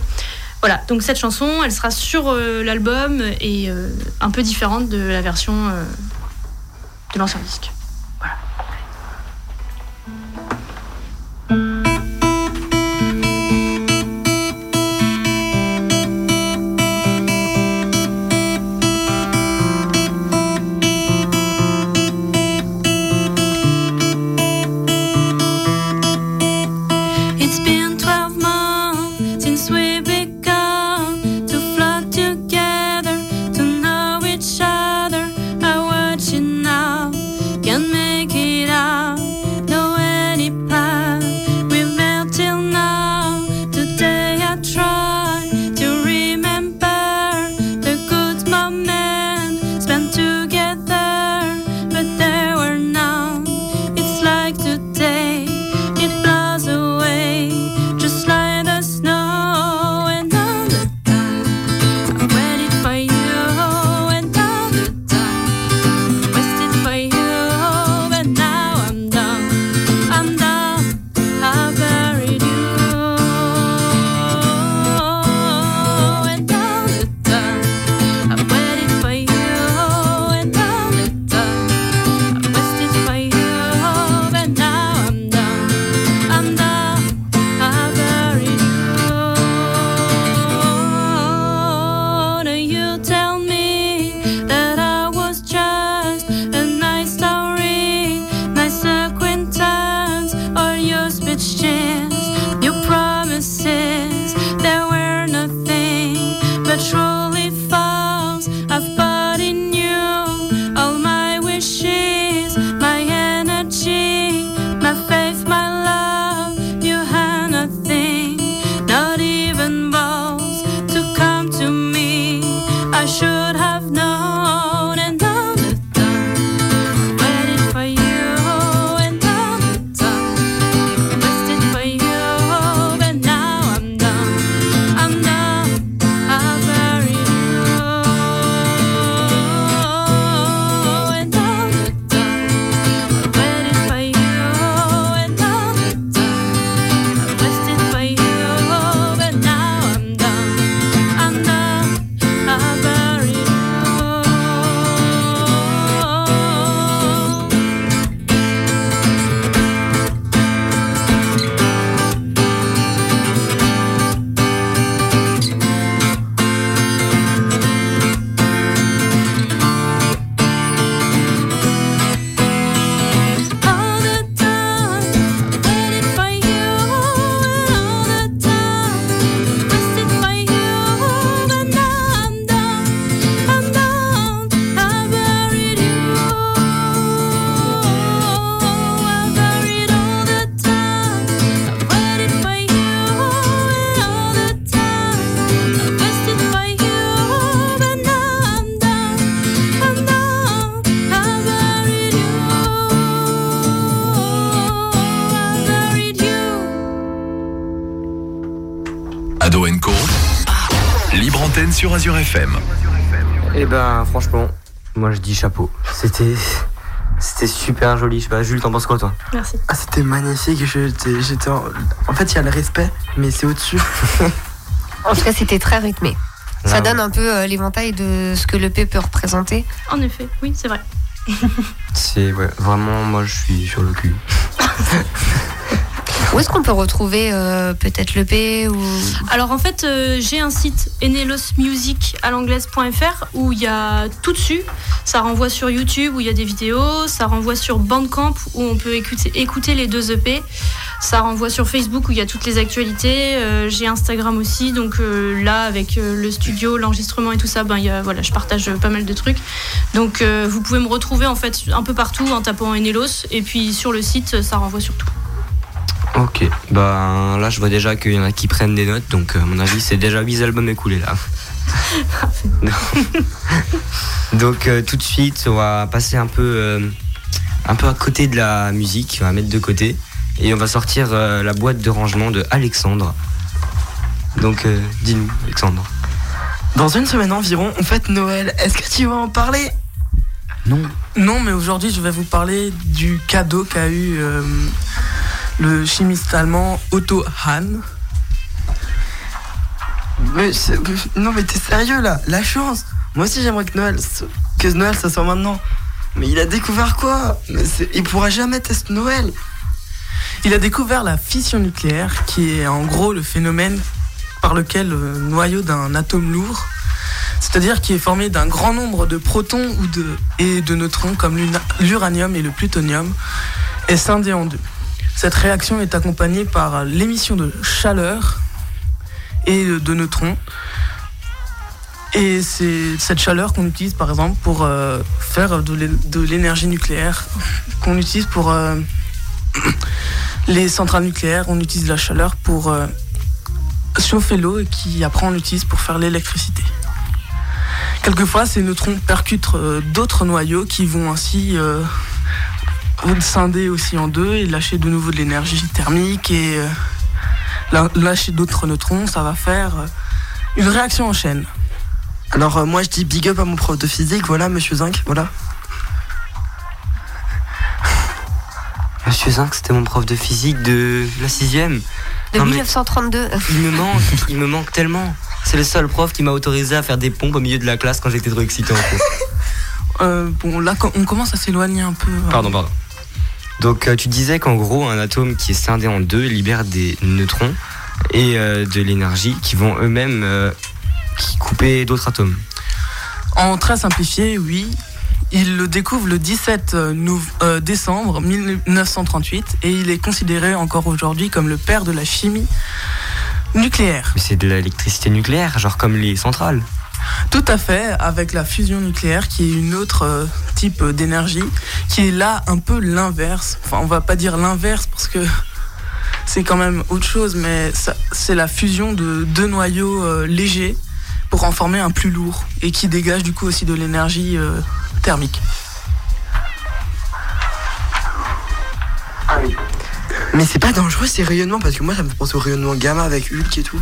Speaker 21: Voilà, donc cette chanson, elle sera sur l'album et un peu différente de la version de l'ancien disque.
Speaker 3: Moi je dis chapeau. C'était c'était super joli. Je sais pas, Jules, t'en penses quoi toi?
Speaker 21: Merci.
Speaker 27: Ah, c'était magnifique. je- J'étais en... en fait, il y a le respect, mais c'est au-dessus.
Speaker 8: En tout cas, c'était très rythmé. Ça
Speaker 3: Ah,
Speaker 8: donne un peu euh, l'éventail de ce que le P peut représenter.
Speaker 21: En effet, oui, c'est vrai.
Speaker 3: C'est ouais, vraiment moi je suis sur le cul.
Speaker 8: Où est-ce qu'on peut retrouver euh, peut-être le P ou...
Speaker 21: Alors en fait, euh, j'ai un site enelosmusic à l'anglaise.fr où il y a tout dessus. Ça renvoie sur YouTube où il y a des vidéos, ça renvoie sur Bandcamp où on peut écouter, les deux EP. Ça renvoie sur Facebook où il y a toutes les actualités. Euh, J'ai Instagram aussi, donc là avec le studio, l'enregistrement et tout ça, ben, y a, voilà, je partage pas mal de trucs. Donc vous pouvez me retrouver en fait un peu partout en tapant Enelos et puis sur le site, ça renvoie sur tout.
Speaker 3: Ok, bah là je vois déjà qu'il y en a qui prennent des notes, donc euh, à mon avis c'est déjà 8 albums écoulés là. Donc euh, tout de suite on va passer un peu, euh, un peu à côté de la musique, on va mettre de côté et on va sortir euh, la boîte de rangement de Alexandre. Donc euh, dis-nous Alexandre.
Speaker 27: Dans une semaine environ, on fête Noël. Est-ce que tu vas en parler?
Speaker 22: Non. Non, mais aujourd'hui, je vais vous parler du cadeau qu'a eu euh, le chimiste allemand Otto Hahn.
Speaker 27: Mais non mais t'es sérieux là? La chance Moi aussi j'aimerais que Noël, que Noël ça soit maintenant. Mais il a découvert quoi? Mais Il pourra jamais tester Noël.
Speaker 22: Il a découvert la fission nucléaire, qui est en gros le phénomène par lequel le noyau d'un atome lourd, c'est-à-dire qui est formé d'un grand nombre de protons et de neutrons comme l'uranium et le plutonium, est scindé en deux. Cette réaction est accompagnée par l'émission de chaleur et de neutrons. Et c'est cette chaleur qu'on utilise par exemple pour euh, faire de l'é- de l'énergie nucléaire, qu'on utilise pour euh, les centrales nucléaires, on utilise la chaleur pour euh, chauffer l'eau et qui après on l'utilise pour faire l'électricité. Quelquefois, ces neutrons percutent d'autres noyaux qui vont ainsi euh, scinder aussi en deux et lâcher de nouveau de l'énergie thermique et euh, lâcher d'autres neutrons, ça va faire euh, une réaction en chaîne.
Speaker 27: Alors euh, moi je dis big up à mon prof de physique, voilà monsieur Zinc, voilà.
Speaker 3: Monsieur Zinc, c'était mon prof de physique de la sixième.
Speaker 8: De
Speaker 3: Non, mais
Speaker 8: 1932.
Speaker 3: il me manque, il me manque tellement. C'est le seul prof qui m'a autorisé à faire des pompes au milieu de la classe quand j'étais trop excité en cours.
Speaker 22: Euh, bon, là, on commence à s'éloigner un peu.
Speaker 3: Pardon, pardon. Donc euh, tu disais qu'en gros un atome qui est scindé en deux libère des neutrons et euh, de l'énergie qui vont eux-mêmes euh, couper d'autres atomes.
Speaker 22: En très simplifié, oui. Il le découvre le 17 nou- euh, décembre 1938 et il est considéré encore aujourd'hui comme le père de la chimie nucléaire.
Speaker 3: Mais c'est de l'électricité nucléaire, genre comme les centrales.
Speaker 22: Tout à fait, avec la fusion nucléaire qui est une autre euh, type d'énergie, qui est là un peu l'inverse. Enfin, on va pas dire l'inverse parce que c'est quand même autre chose, mais c'est la fusion de deux noyaux euh, légers pour en former un plus lourd et qui dégage du coup aussi de l'énergie euh, thermique.
Speaker 27: Mais c'est pas dangereux ces rayonnements parce que moi ça me fait penser au rayonnement gamma avec Hulk et tout.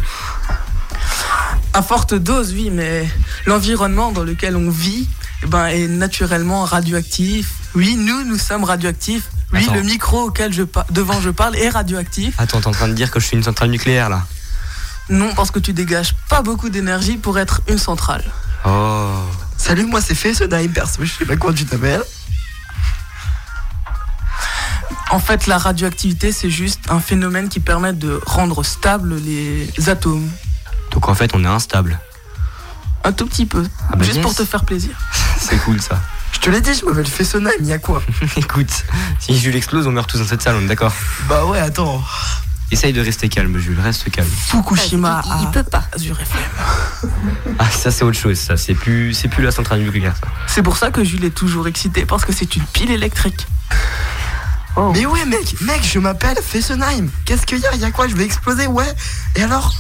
Speaker 22: À forte dose, oui, mais l'environnement dans lequel on vit eh ben, est naturellement radioactif. Oui, nous, nous sommes radioactifs. Oui,
Speaker 3: Attends.
Speaker 22: le micro auquel je devant je parle est radioactif.
Speaker 3: Attends, t'es en train de dire que je suis une centrale nucléaire là.
Speaker 22: Non, parce que tu dégages pas beaucoup d'énergie pour être une centrale.
Speaker 3: Oh.
Speaker 27: Salut, moi c'est Fessenheim, perso, je sais pas comment tu t'appelles.
Speaker 22: En fait, la radioactivité, c'est juste un phénomène qui permet de rendre stables les atomes.
Speaker 3: Donc en fait on est instable.
Speaker 22: Un tout petit peu.
Speaker 3: Ah bah
Speaker 22: juste
Speaker 3: yes.
Speaker 22: pour te faire plaisir.
Speaker 3: C'est cool ça.
Speaker 27: Je te l'ai dit, je m'appelle Fessenheim, y'a quoi
Speaker 3: Écoute, si Jules explose, on meurt tous dans cette salle, on est d'accord
Speaker 27: Bah ouais, attends.
Speaker 3: Essaye de rester calme, Jules, reste calme.
Speaker 22: Fukushima.
Speaker 8: Il, il peut pas.
Speaker 22: Azure FM.
Speaker 3: Ah, ça c'est autre chose, ça. C'est plus, c'est plus la centrale nucléaire, ça.
Speaker 22: C'est pour ça que Jules est toujours excité, parce que c'est une pile électrique.
Speaker 27: Mais ouais, mec, mec, je m'appelle Fessenheim. Qu'est-ce qu'il y a? Y'a quoi? Je vais exploser, ouais. Et alors?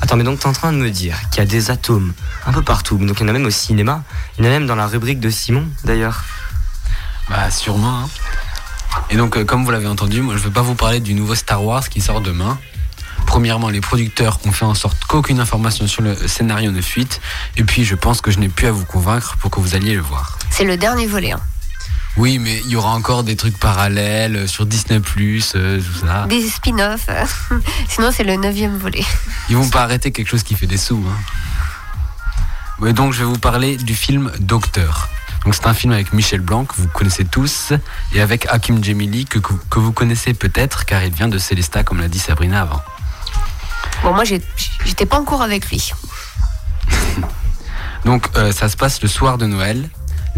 Speaker 3: Attends, mais donc t'es en train de me dire qu'il y a des atomes un peu partout. Donc il y en a même au cinéma. Il y en a même dans la rubrique de Simon, d'ailleurs.
Speaker 5: Bah sûrement. hein. Et donc euh, comme vous l'avez entendu, moi je vais pas vous parler du nouveau Star Wars qui sort demain. Premièrement, les producteurs ont fait en sorte qu'aucune information sur le scénario ne fuite. Et puis je pense que je n'ai plus à vous convaincre pour que vous alliez le voir.
Speaker 8: C'est le dernier volet. hein.
Speaker 5: Oui, mais il y aura encore des trucs parallèles euh, sur Disney+, euh, tout ça.
Speaker 8: Des spin-offs. Sinon, c'est le neuvième volet.
Speaker 5: Ils vont pas arrêter quelque chose qui fait des sous. Hein. Ouais, donc je vais vous parler du film Docteur. Donc c'est un film avec Michel Blanc que vous connaissez tous et avec Hakim Djemili que, vous connaissez peut-être car il vient de Célesta comme l'a dit Sabrina avant.
Speaker 8: Bon, moi, j'étais pas en cours avec lui.
Speaker 5: Donc euh, ça se passe le soir de Noël.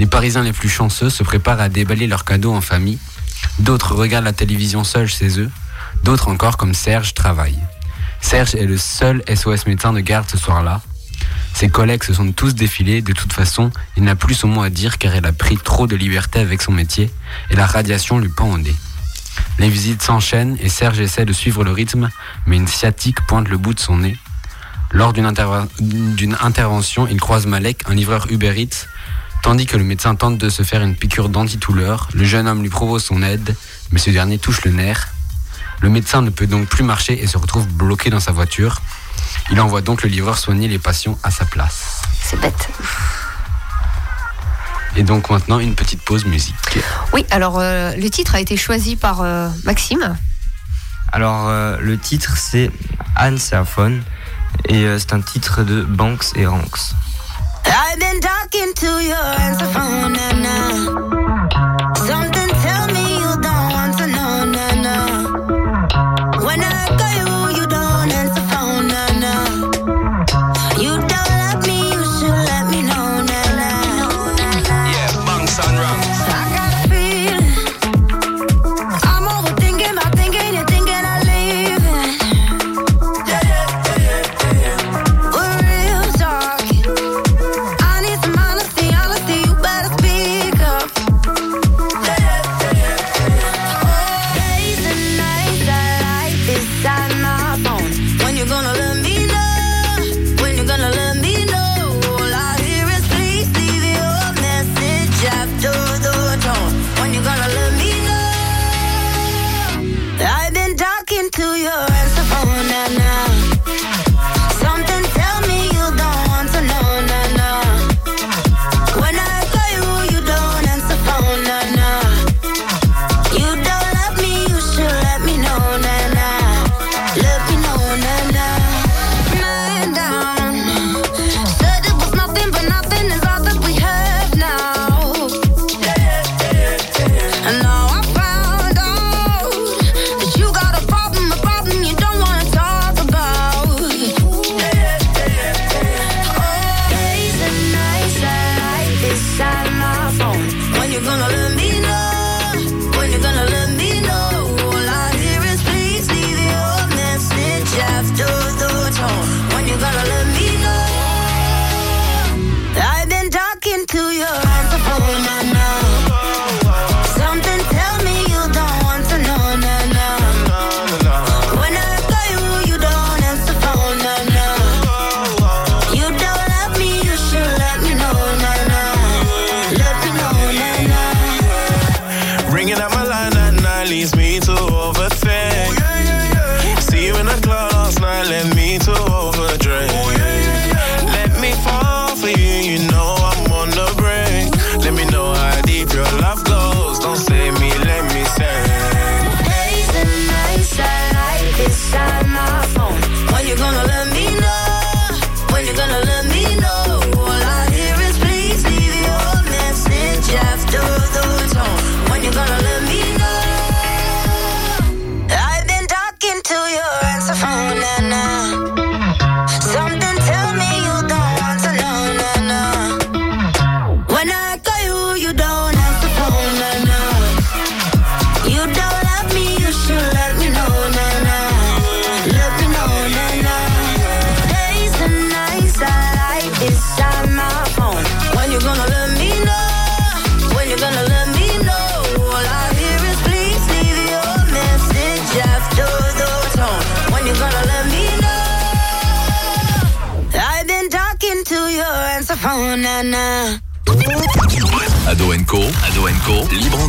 Speaker 5: Les Parisiens les plus chanceux se préparent à déballer leurs cadeaux en famille. D'autres regardent la télévision seuls chez eux. D'autres encore, comme Serge, travaillent. Serge est le seul SOS médecin de garde ce soir-là. Ses collègues se sont tous défilés. De toute façon, il n'a plus son mot à dire car il a pris trop de liberté avec son métier et la radiation lui pend au nez. Les visites s'enchaînent et Serge essaie de suivre le rythme, mais une sciatique pointe le bout de son nez. Lors d'une intervention, il croise Malek, un livreur Uber Eats. Tandis que le médecin tente de se faire une piqûre d'antidouleur, le jeune homme lui propose son aide, mais ce dernier touche le nerf. Le médecin ne peut donc plus marcher et se retrouve bloqué dans sa voiture. Il envoie donc le livreur soigner les patients à sa place.
Speaker 8: C'est bête.
Speaker 5: Et donc maintenant, une petite pause musique.
Speaker 8: Oui, alors euh, le titre a été choisi par euh, Maxime.
Speaker 3: Alors, euh, le titre, c'est Anne Phone et euh, c'est un titre de Banks et Ranks.
Speaker 7: Talking to your answer phone now, now. You gonna let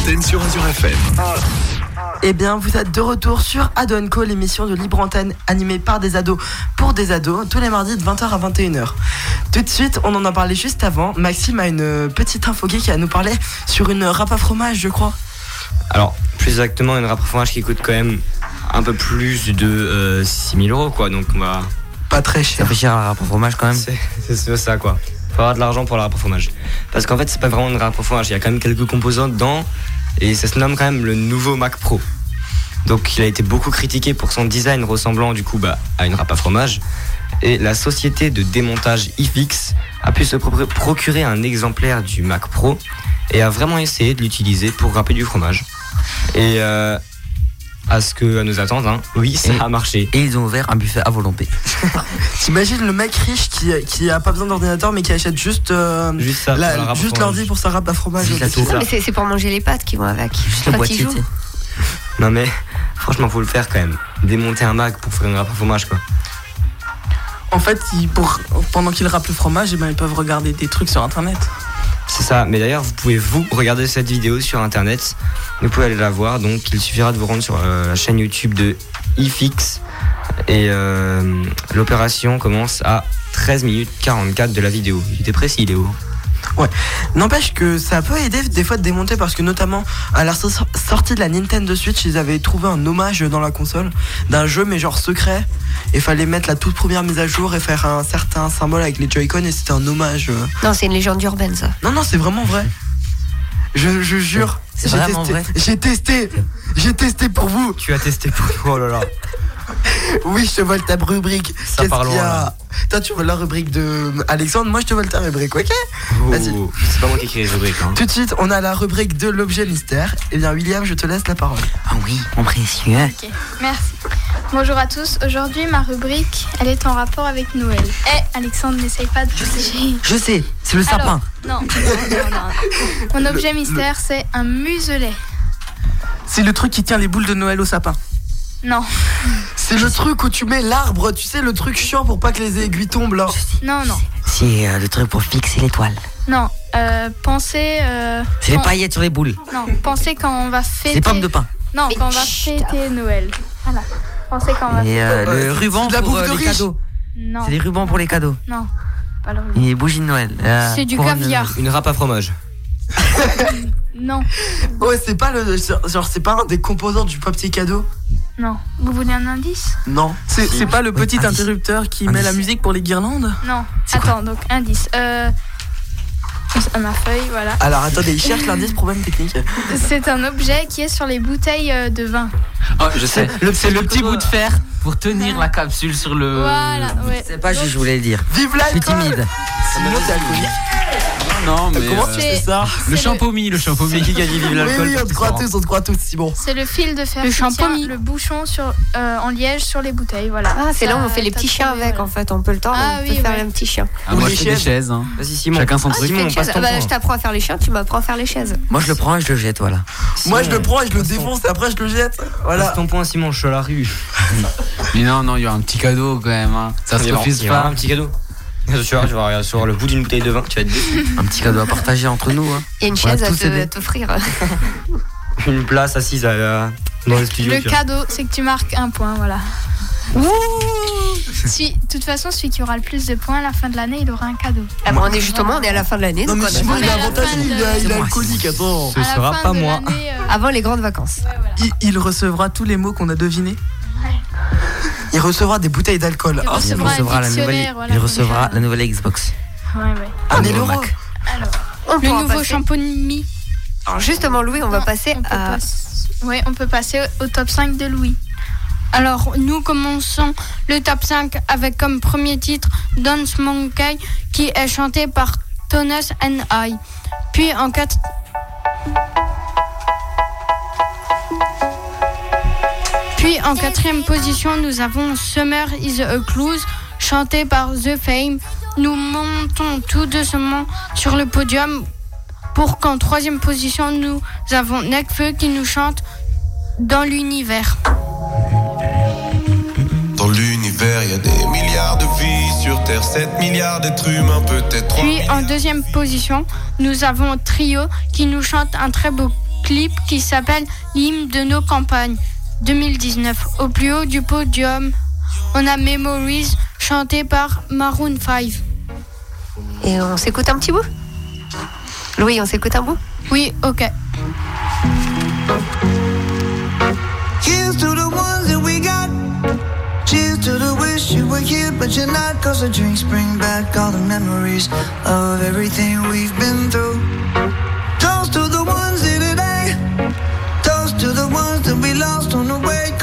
Speaker 18: Co, libre antenne sur Azure FM.
Speaker 27: Eh bien, vous êtes de retour sur Ado Co, l'émission de Libre Antenne animée par des ados pour des ados, tous les mardis de 20h à 21h. Tout de suite, on en a parlé juste avant. Maxime a une petite info geek à nous parler sur une à fromage, je crois.
Speaker 3: Alors, plus exactement, une à fromage qui coûte quand même un peu plus de euh, 6000 euros, quoi. Donc, on va.
Speaker 27: Pas très cher.
Speaker 4: Ça fait cher la râpe au fromage quand même.
Speaker 3: C'est c'est ça, quoi. Faut avoir de l'argent pour la râpe au fromage. Parce qu'en fait, c'est pas vraiment une râpe au fromage. Il y a quand même quelques composants dedans. Et ça se nomme quand même le nouveau Mac Pro. Donc, il a été beaucoup critiqué pour son design ressemblant, du coup, bah, à une râpe à fromage. Et la société de démontage iFix a pu se pro- procurer un exemplaire du Mac Pro et a vraiment essayé de l'utiliser pour râper du fromage. Et euh, à ce que à nos attentes, hein, oui, ça
Speaker 4: Et-
Speaker 3: a marché.
Speaker 4: Et ils ont ouvert un buffet à volonté.
Speaker 2: T'imagines le mec riche qui, qui a pas besoin d'ordinateur mais qui achète juste, euh,
Speaker 3: Juste ça,
Speaker 2: la-
Speaker 3: pour la râpe à
Speaker 2: juste l'ordi pour sa râpe à fromage.
Speaker 1: C'est c'est pour manger les pâtes qui vont avec.
Speaker 4: Juste le boîtier.
Speaker 3: Non mais franchement, faut le faire quand même. Démonter un Mac pour faire une râpe à fromage quoi.
Speaker 2: En fait, ils- pour, pendant qu'ils râpent le fromage, eh ben, ils peuvent regarder des trucs sur internet.
Speaker 3: C'est ça. Mais d'ailleurs, vous pouvez vous regarder cette vidéo sur internet. Vous pouvez aller la voir. Donc, il suffira de vous rendre sur euh, la chaîne YouTube de iFix. Et euh, l'opération commence à 13 minutes 44 de la vidéo. Il était précis, Léo.
Speaker 2: Ouais. N'empêche que ça peut aider des fois de démonter parce que notamment à la so- sortie de la Nintendo Switch, ils avaient trouvé un hommage dans la console d'un jeu mais genre secret. Et fallait mettre la toute première mise à jour et faire un certain symbole avec les Joy-Con et c'était un hommage. euh.
Speaker 1: Non, c'est une légende urbaine, ça.
Speaker 2: Non, non, c'est vraiment vrai. Je, je jure.
Speaker 4: C'est
Speaker 2: J'ai
Speaker 4: vraiment
Speaker 2: testé-
Speaker 4: vrai
Speaker 2: J'ai testé. J'ai testé pour vous.
Speaker 3: Tu as testé pour Oh là là.
Speaker 2: Oui, je te vole ta rubrique.
Speaker 3: Ça
Speaker 2: Qu'est-ce qu'il y
Speaker 3: loin,
Speaker 2: a. Toi, tu voles la rubrique de Alexandre. Moi, je te vole ta rubrique, ok Vas-y.
Speaker 3: C'est pas moi qui écris les rubriques. Hein.
Speaker 2: Tout de suite, on a la rubrique de l'objet mystère. Eh bien, William, je te laisse la parole.
Speaker 4: Ah oui, mon précieux.
Speaker 28: Ok, merci. Bonjour à tous. Aujourd'hui, ma rubrique, elle est en rapport avec Noël. Eh, Alexandre, n'essaye pas de bouger.
Speaker 4: Je sais, c'est le
Speaker 28: Alors,
Speaker 4: sapin.
Speaker 28: Non, non, non, non. Mon objet mystère, c'est un muselet.
Speaker 2: C'est le truc qui tient les boules de Noël au sapin.
Speaker 28: Non,
Speaker 2: C'est le truc où tu mets l'arbre, tu sais, le truc chiant pour pas que les aiguilles tombent là.
Speaker 28: non, non,
Speaker 4: C'est euh, le truc pour fixer l'étoile.
Speaker 28: non. Euh, pensez. euh,
Speaker 4: C'est les
Speaker 28: quand-
Speaker 4: paillettes sur les boules.
Speaker 28: Non, pensez quand on va fêter.
Speaker 4: Les pommes de pain.
Speaker 28: Non, quand on va fêter Noël. Voilà. Pensez quand on va
Speaker 4: Et euh, le
Speaker 2: c'est
Speaker 4: ruban
Speaker 2: de la
Speaker 4: pour
Speaker 2: bouffe
Speaker 4: euh,
Speaker 2: de
Speaker 4: les
Speaker 2: riche.
Speaker 4: cadeaux.
Speaker 28: Non,
Speaker 4: C'est les rubans pour les cadeaux.
Speaker 28: non, pas le ruban.
Speaker 4: Et les bougies de Noël. euh,
Speaker 6: C'est du
Speaker 4: couronne de
Speaker 6: caviar.
Speaker 4: Noël.
Speaker 3: Une râpe à fromage.
Speaker 28: Non,
Speaker 2: Ouais, c'est pas le. Genre, c'est pas un des composants du papier cadeau
Speaker 28: non. Vous voulez un indice
Speaker 2: Non. C'est c'est pas le petit
Speaker 4: indice.
Speaker 2: interrupteur qui met
Speaker 4: Indice.
Speaker 2: la musique pour les guirlandes
Speaker 28: Non.
Speaker 4: C'est quoi
Speaker 28: Attends, donc indice. Euh, à ma feuille, voilà.
Speaker 2: Alors, attendez, il cherche l'indice, problème technique.
Speaker 28: C'est un objet qui est sur les bouteilles euh, de vin.
Speaker 5: Oh, je sais.
Speaker 2: Le
Speaker 5: C'est le petit bout de fer pour tenir la capsule sur le.
Speaker 28: Voilà, ouais.
Speaker 4: C'est pas juste, je voulais le dire.
Speaker 2: Vive
Speaker 4: Je suis
Speaker 2: l'alcool
Speaker 4: timide.
Speaker 2: Sinon, t'es alcoolique.
Speaker 5: Non, mais.
Speaker 2: Comment
Speaker 5: euh,
Speaker 2: tu fais ça
Speaker 5: Le
Speaker 28: C'est le-
Speaker 5: champomis, le champomis.
Speaker 3: C'est qui qui a dit vive
Speaker 2: Oui,
Speaker 3: l'alcool
Speaker 2: oui, on te croit tous, on te croit tous, Simon.
Speaker 28: C'est le fil de fer
Speaker 6: Le champomis.
Speaker 28: le bouchon sur, euh, en liège sur les bouteilles. Voilà.
Speaker 1: Ah, c'est là où on fait les petits chiens avec, en fait. On peut le temps,
Speaker 28: Ah
Speaker 1: on
Speaker 28: oui,
Speaker 1: peut faire
Speaker 28: ouais.
Speaker 1: un petit chien.
Speaker 5: Ah,
Speaker 2: Ou
Speaker 5: moi,
Speaker 2: les
Speaker 5: je fais des
Speaker 2: chaises.
Speaker 5: Hein.
Speaker 3: Vas-y, Simon.
Speaker 5: Chacun son
Speaker 1: Ah,
Speaker 5: truc.
Speaker 1: Ah bah, je t'apprends à faire les chiens, tu m'apprends à faire les chaises.
Speaker 4: Moi, je le prends et je le jette, voilà.
Speaker 2: Moi, je le prends et je le défonce et après, je le jette. Voilà.
Speaker 3: Ton point, Simon, je suis à la rue.
Speaker 5: Mais non, non, il y aura un petit cadeau quand même. hein. Ça se refuse pas.
Speaker 3: un petit cadeau. Tu vois, tu vas recevoir le bout d'une bouteille de vin, tu vas être déçu.
Speaker 4: Un petit cadeau à partager entre nous. Hein.
Speaker 1: Il y a une
Speaker 4: On
Speaker 1: chaise à t'offrir.
Speaker 3: Une place assise à la- dans le studio.
Speaker 28: Le cadeau, c'est que tu marques un point, voilà. Si, de toute façon, celui qui aura le plus de points à la fin de l'année, il aura un cadeau.
Speaker 1: Ah, bon, on est justement, on est à la fin de l'année.
Speaker 2: Non,
Speaker 1: donc
Speaker 2: mais
Speaker 1: on a-
Speaker 2: Simon, il
Speaker 28: de-
Speaker 2: il est- alcoolique, attends.
Speaker 3: Ce sera pas moi.
Speaker 28: euh,
Speaker 1: Avant les grandes vacances.
Speaker 28: ouais, voilà.
Speaker 2: Il, il recevra tous les mots qu'on a devinés. Il recevra des bouteilles d'alcool.
Speaker 28: Il
Speaker 2: Ah,
Speaker 28: recevra
Speaker 4: Il la nouvelle,
Speaker 28: voilà,
Speaker 4: il recevra la nouvelle Xbox.
Speaker 28: Ouais, ouais.
Speaker 4: Mac.
Speaker 28: Alors,
Speaker 1: On
Speaker 6: Le
Speaker 1: pourra
Speaker 6: nouveau
Speaker 1: passer-
Speaker 6: champomis.
Speaker 1: Alors justement, Louis, on va passer
Speaker 28: on
Speaker 1: à.
Speaker 28: pas- Ouais, on peut passer au top 5 de Louis.
Speaker 6: Alors, nous commençons le top 5 avec comme premier titre Dance Monkey qui est chanté par Thomas and I. Puis en quatre... Puis en quatrième position, nous avons Summer is a Clues chanté par The Fame. Nous montons tout doucement sur le podium pour qu'en troisième position, nous avons Necfeu qui nous chante Dans l'univers.
Speaker 16: Dans l'univers, il y a des milliards de vies sur Terre, 7 milliards d'êtres humains, peut-être 3
Speaker 6: Puis en deuxième position, nous avons Trio qui nous chante un très beau clip qui s'appelle L'hymne de nos campagnes 2019. Au plus haut du podium, on a Memories chanté par Maroon 5.
Speaker 1: Et on s'écoute un petit bout? Louis, on s'écoute un bout?
Speaker 6: Oui, ok.
Speaker 29: Cheers to the ones that we got. Cheers to the wish you were here, but you're not. Cause the drinks bring back all the memories of everything we've been through.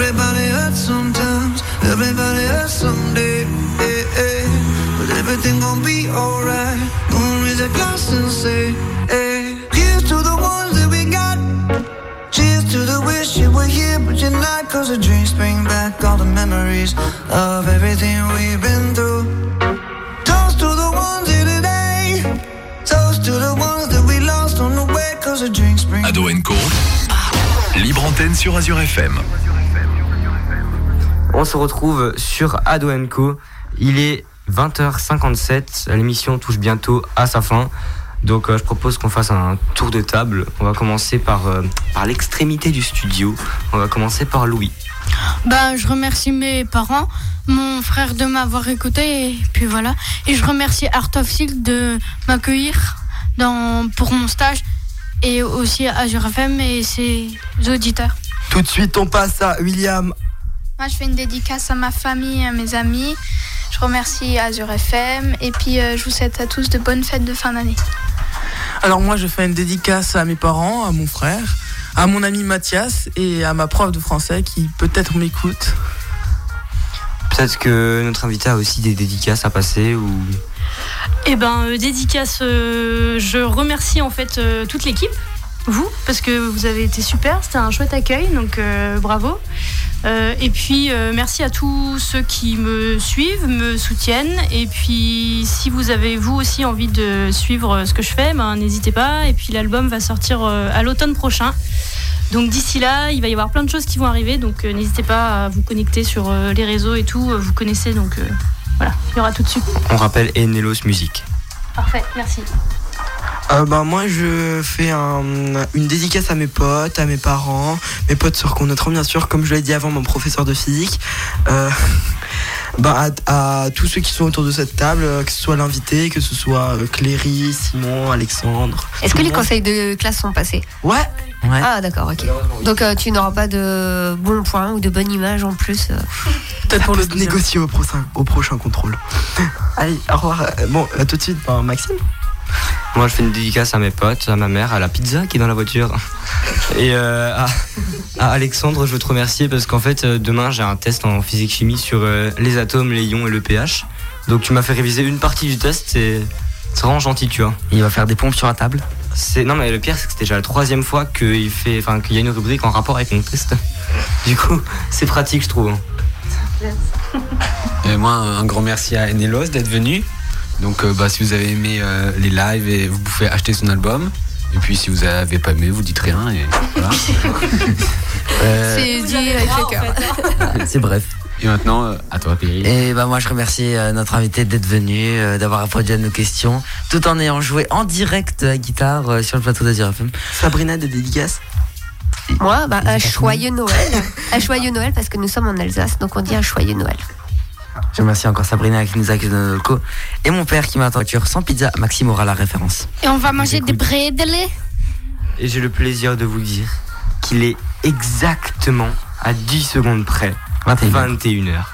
Speaker 29: Everybody hurts sometimes, everybody hurts someday. Hey, hey. But everything gon' be alright. Gonna raise a glass and say, hey. Here's to the ones that we got. Cheers to the wish you were here, but you're not. Cause the dreams bring back all the memories of everything we've been through. Toast to the ones here today. Toast to the ones that we lost on the way. Cause the drinks bring
Speaker 18: Ado. Libre antenne sur Azure FM.
Speaker 3: On se retrouve sur Ado Co. Il est 20h57. L'émission touche bientôt à sa fin. Donc euh, je propose qu'on fasse un tour de table. On va commencer par, euh, par l'extrémité du studio. On va commencer par Louis.
Speaker 6: Ben, je remercie mes parents, mon frère de m'avoir écouté, et puis voilà. Et je remercie Art of Silk de m'accueillir dans, pour mon stage, et aussi Azure FM et ses auditeurs.
Speaker 2: Tout de suite, on passe à William.
Speaker 28: Moi, je fais une dédicace à ma famille et à mes amis. Je remercie Azure FM et puis euh, je vous souhaite à tous de bonnes fêtes de fin d'année.
Speaker 22: Alors moi, je fais une dédicace à mes parents, à mon frère, à mon ami Mathias et à ma prof de français qui peut-être m'écoute.
Speaker 3: Peut-être que notre invité a aussi des dédicaces à passer ou.
Speaker 21: Eh ben, euh, dédicace, euh, je remercie en fait euh, toute l'équipe, vous, parce que vous avez été super, c'était un chouette accueil, donc euh, bravo. Euh, et puis, euh, merci à tous ceux qui me suivent, me soutiennent. Et puis, si vous avez vous aussi envie de suivre ce que je fais, ben, n'hésitez pas. Et puis, l'album va sortir à l'automne prochain. Donc d'ici là, il va y avoir plein de choses qui vont arriver. Donc n'hésitez pas à vous connecter sur les réseaux et tout. Vous connaissez, donc voilà, il y aura tout dessus.
Speaker 3: On rappelle Enelos Music.
Speaker 21: Parfait, merci.
Speaker 2: Euh, bah, moi, je fais un- une dédicace à mes potes, à mes parents, mes potes sur Connaîtront, bien sûr, comme je l'ai dit avant, mon professeur de physique. Euh, bah, à, à tous ceux qui sont autour de cette table, euh, que ce soit l'invité, que ce soit Cléry, Simon, Alexandre.
Speaker 1: Est-ce que
Speaker 2: le
Speaker 1: les conseils de classe sont passés?
Speaker 2: Ouais.
Speaker 1: Ah d'accord, ok. Donc euh, tu n'auras pas de bons points ou de bonne image en plus. euh.
Speaker 2: Peut-être pour le négocier au prochain, au prochain contrôle. Allez, au revoir. Bon, à tout de suite, ben, Maxime.
Speaker 3: Moi, je fais une dédicace à mes potes, à ma mère, à la pizza qui est dans la voiture. Et euh, à, à Alexandre, je veux te remercier parce qu'en fait, euh, demain, j'ai un test en physique-chimie sur euh, les atomes, les ions et le pH. Donc, tu m'as fait réviser une partie du test, c'est c'est vraiment gentil, tu vois.
Speaker 4: Il va faire des pompes sur la table
Speaker 3: C'est Non, mais le pire, c'est que c'était déjà la troisième fois qu'il fait, enfin, qu'il y a une rubrique en rapport avec mon test. Du coup, c'est pratique, je trouve.
Speaker 5: Et moi, un grand merci à Enelos d'être venu. Donc, euh, bah, si vous avez aimé euh, les lives, et vous pouvez acheter son album. Et puis, si vous avez pas aimé, vous dites rien. Et voilà. Euh,
Speaker 1: C'est dit avec le cœur.
Speaker 4: C'est bref.
Speaker 5: Et maintenant, euh, à toi, Péri.
Speaker 4: Et bah moi je remercie euh, notre invité d'être venu, euh, d'avoir répondu à nos questions, tout en ayant joué en direct à guitare sur le plateau d'Azur FM.
Speaker 2: Sabrina des dédicaces
Speaker 1: Moi, bah, un joyeux Noël. un joyeux Noël parce que nous sommes en Alsace, donc on dit un joyeux Noël.
Speaker 4: Je remercie encore Sabrina qui nous accueille dans nos locaux. Et mon père qui m'a attendu sans pizza, Maxime aura la référence.
Speaker 6: Et on va manger des bredele.
Speaker 3: Et j'ai le plaisir de vous dire qu'il est exactement à 10 secondes près. 21h.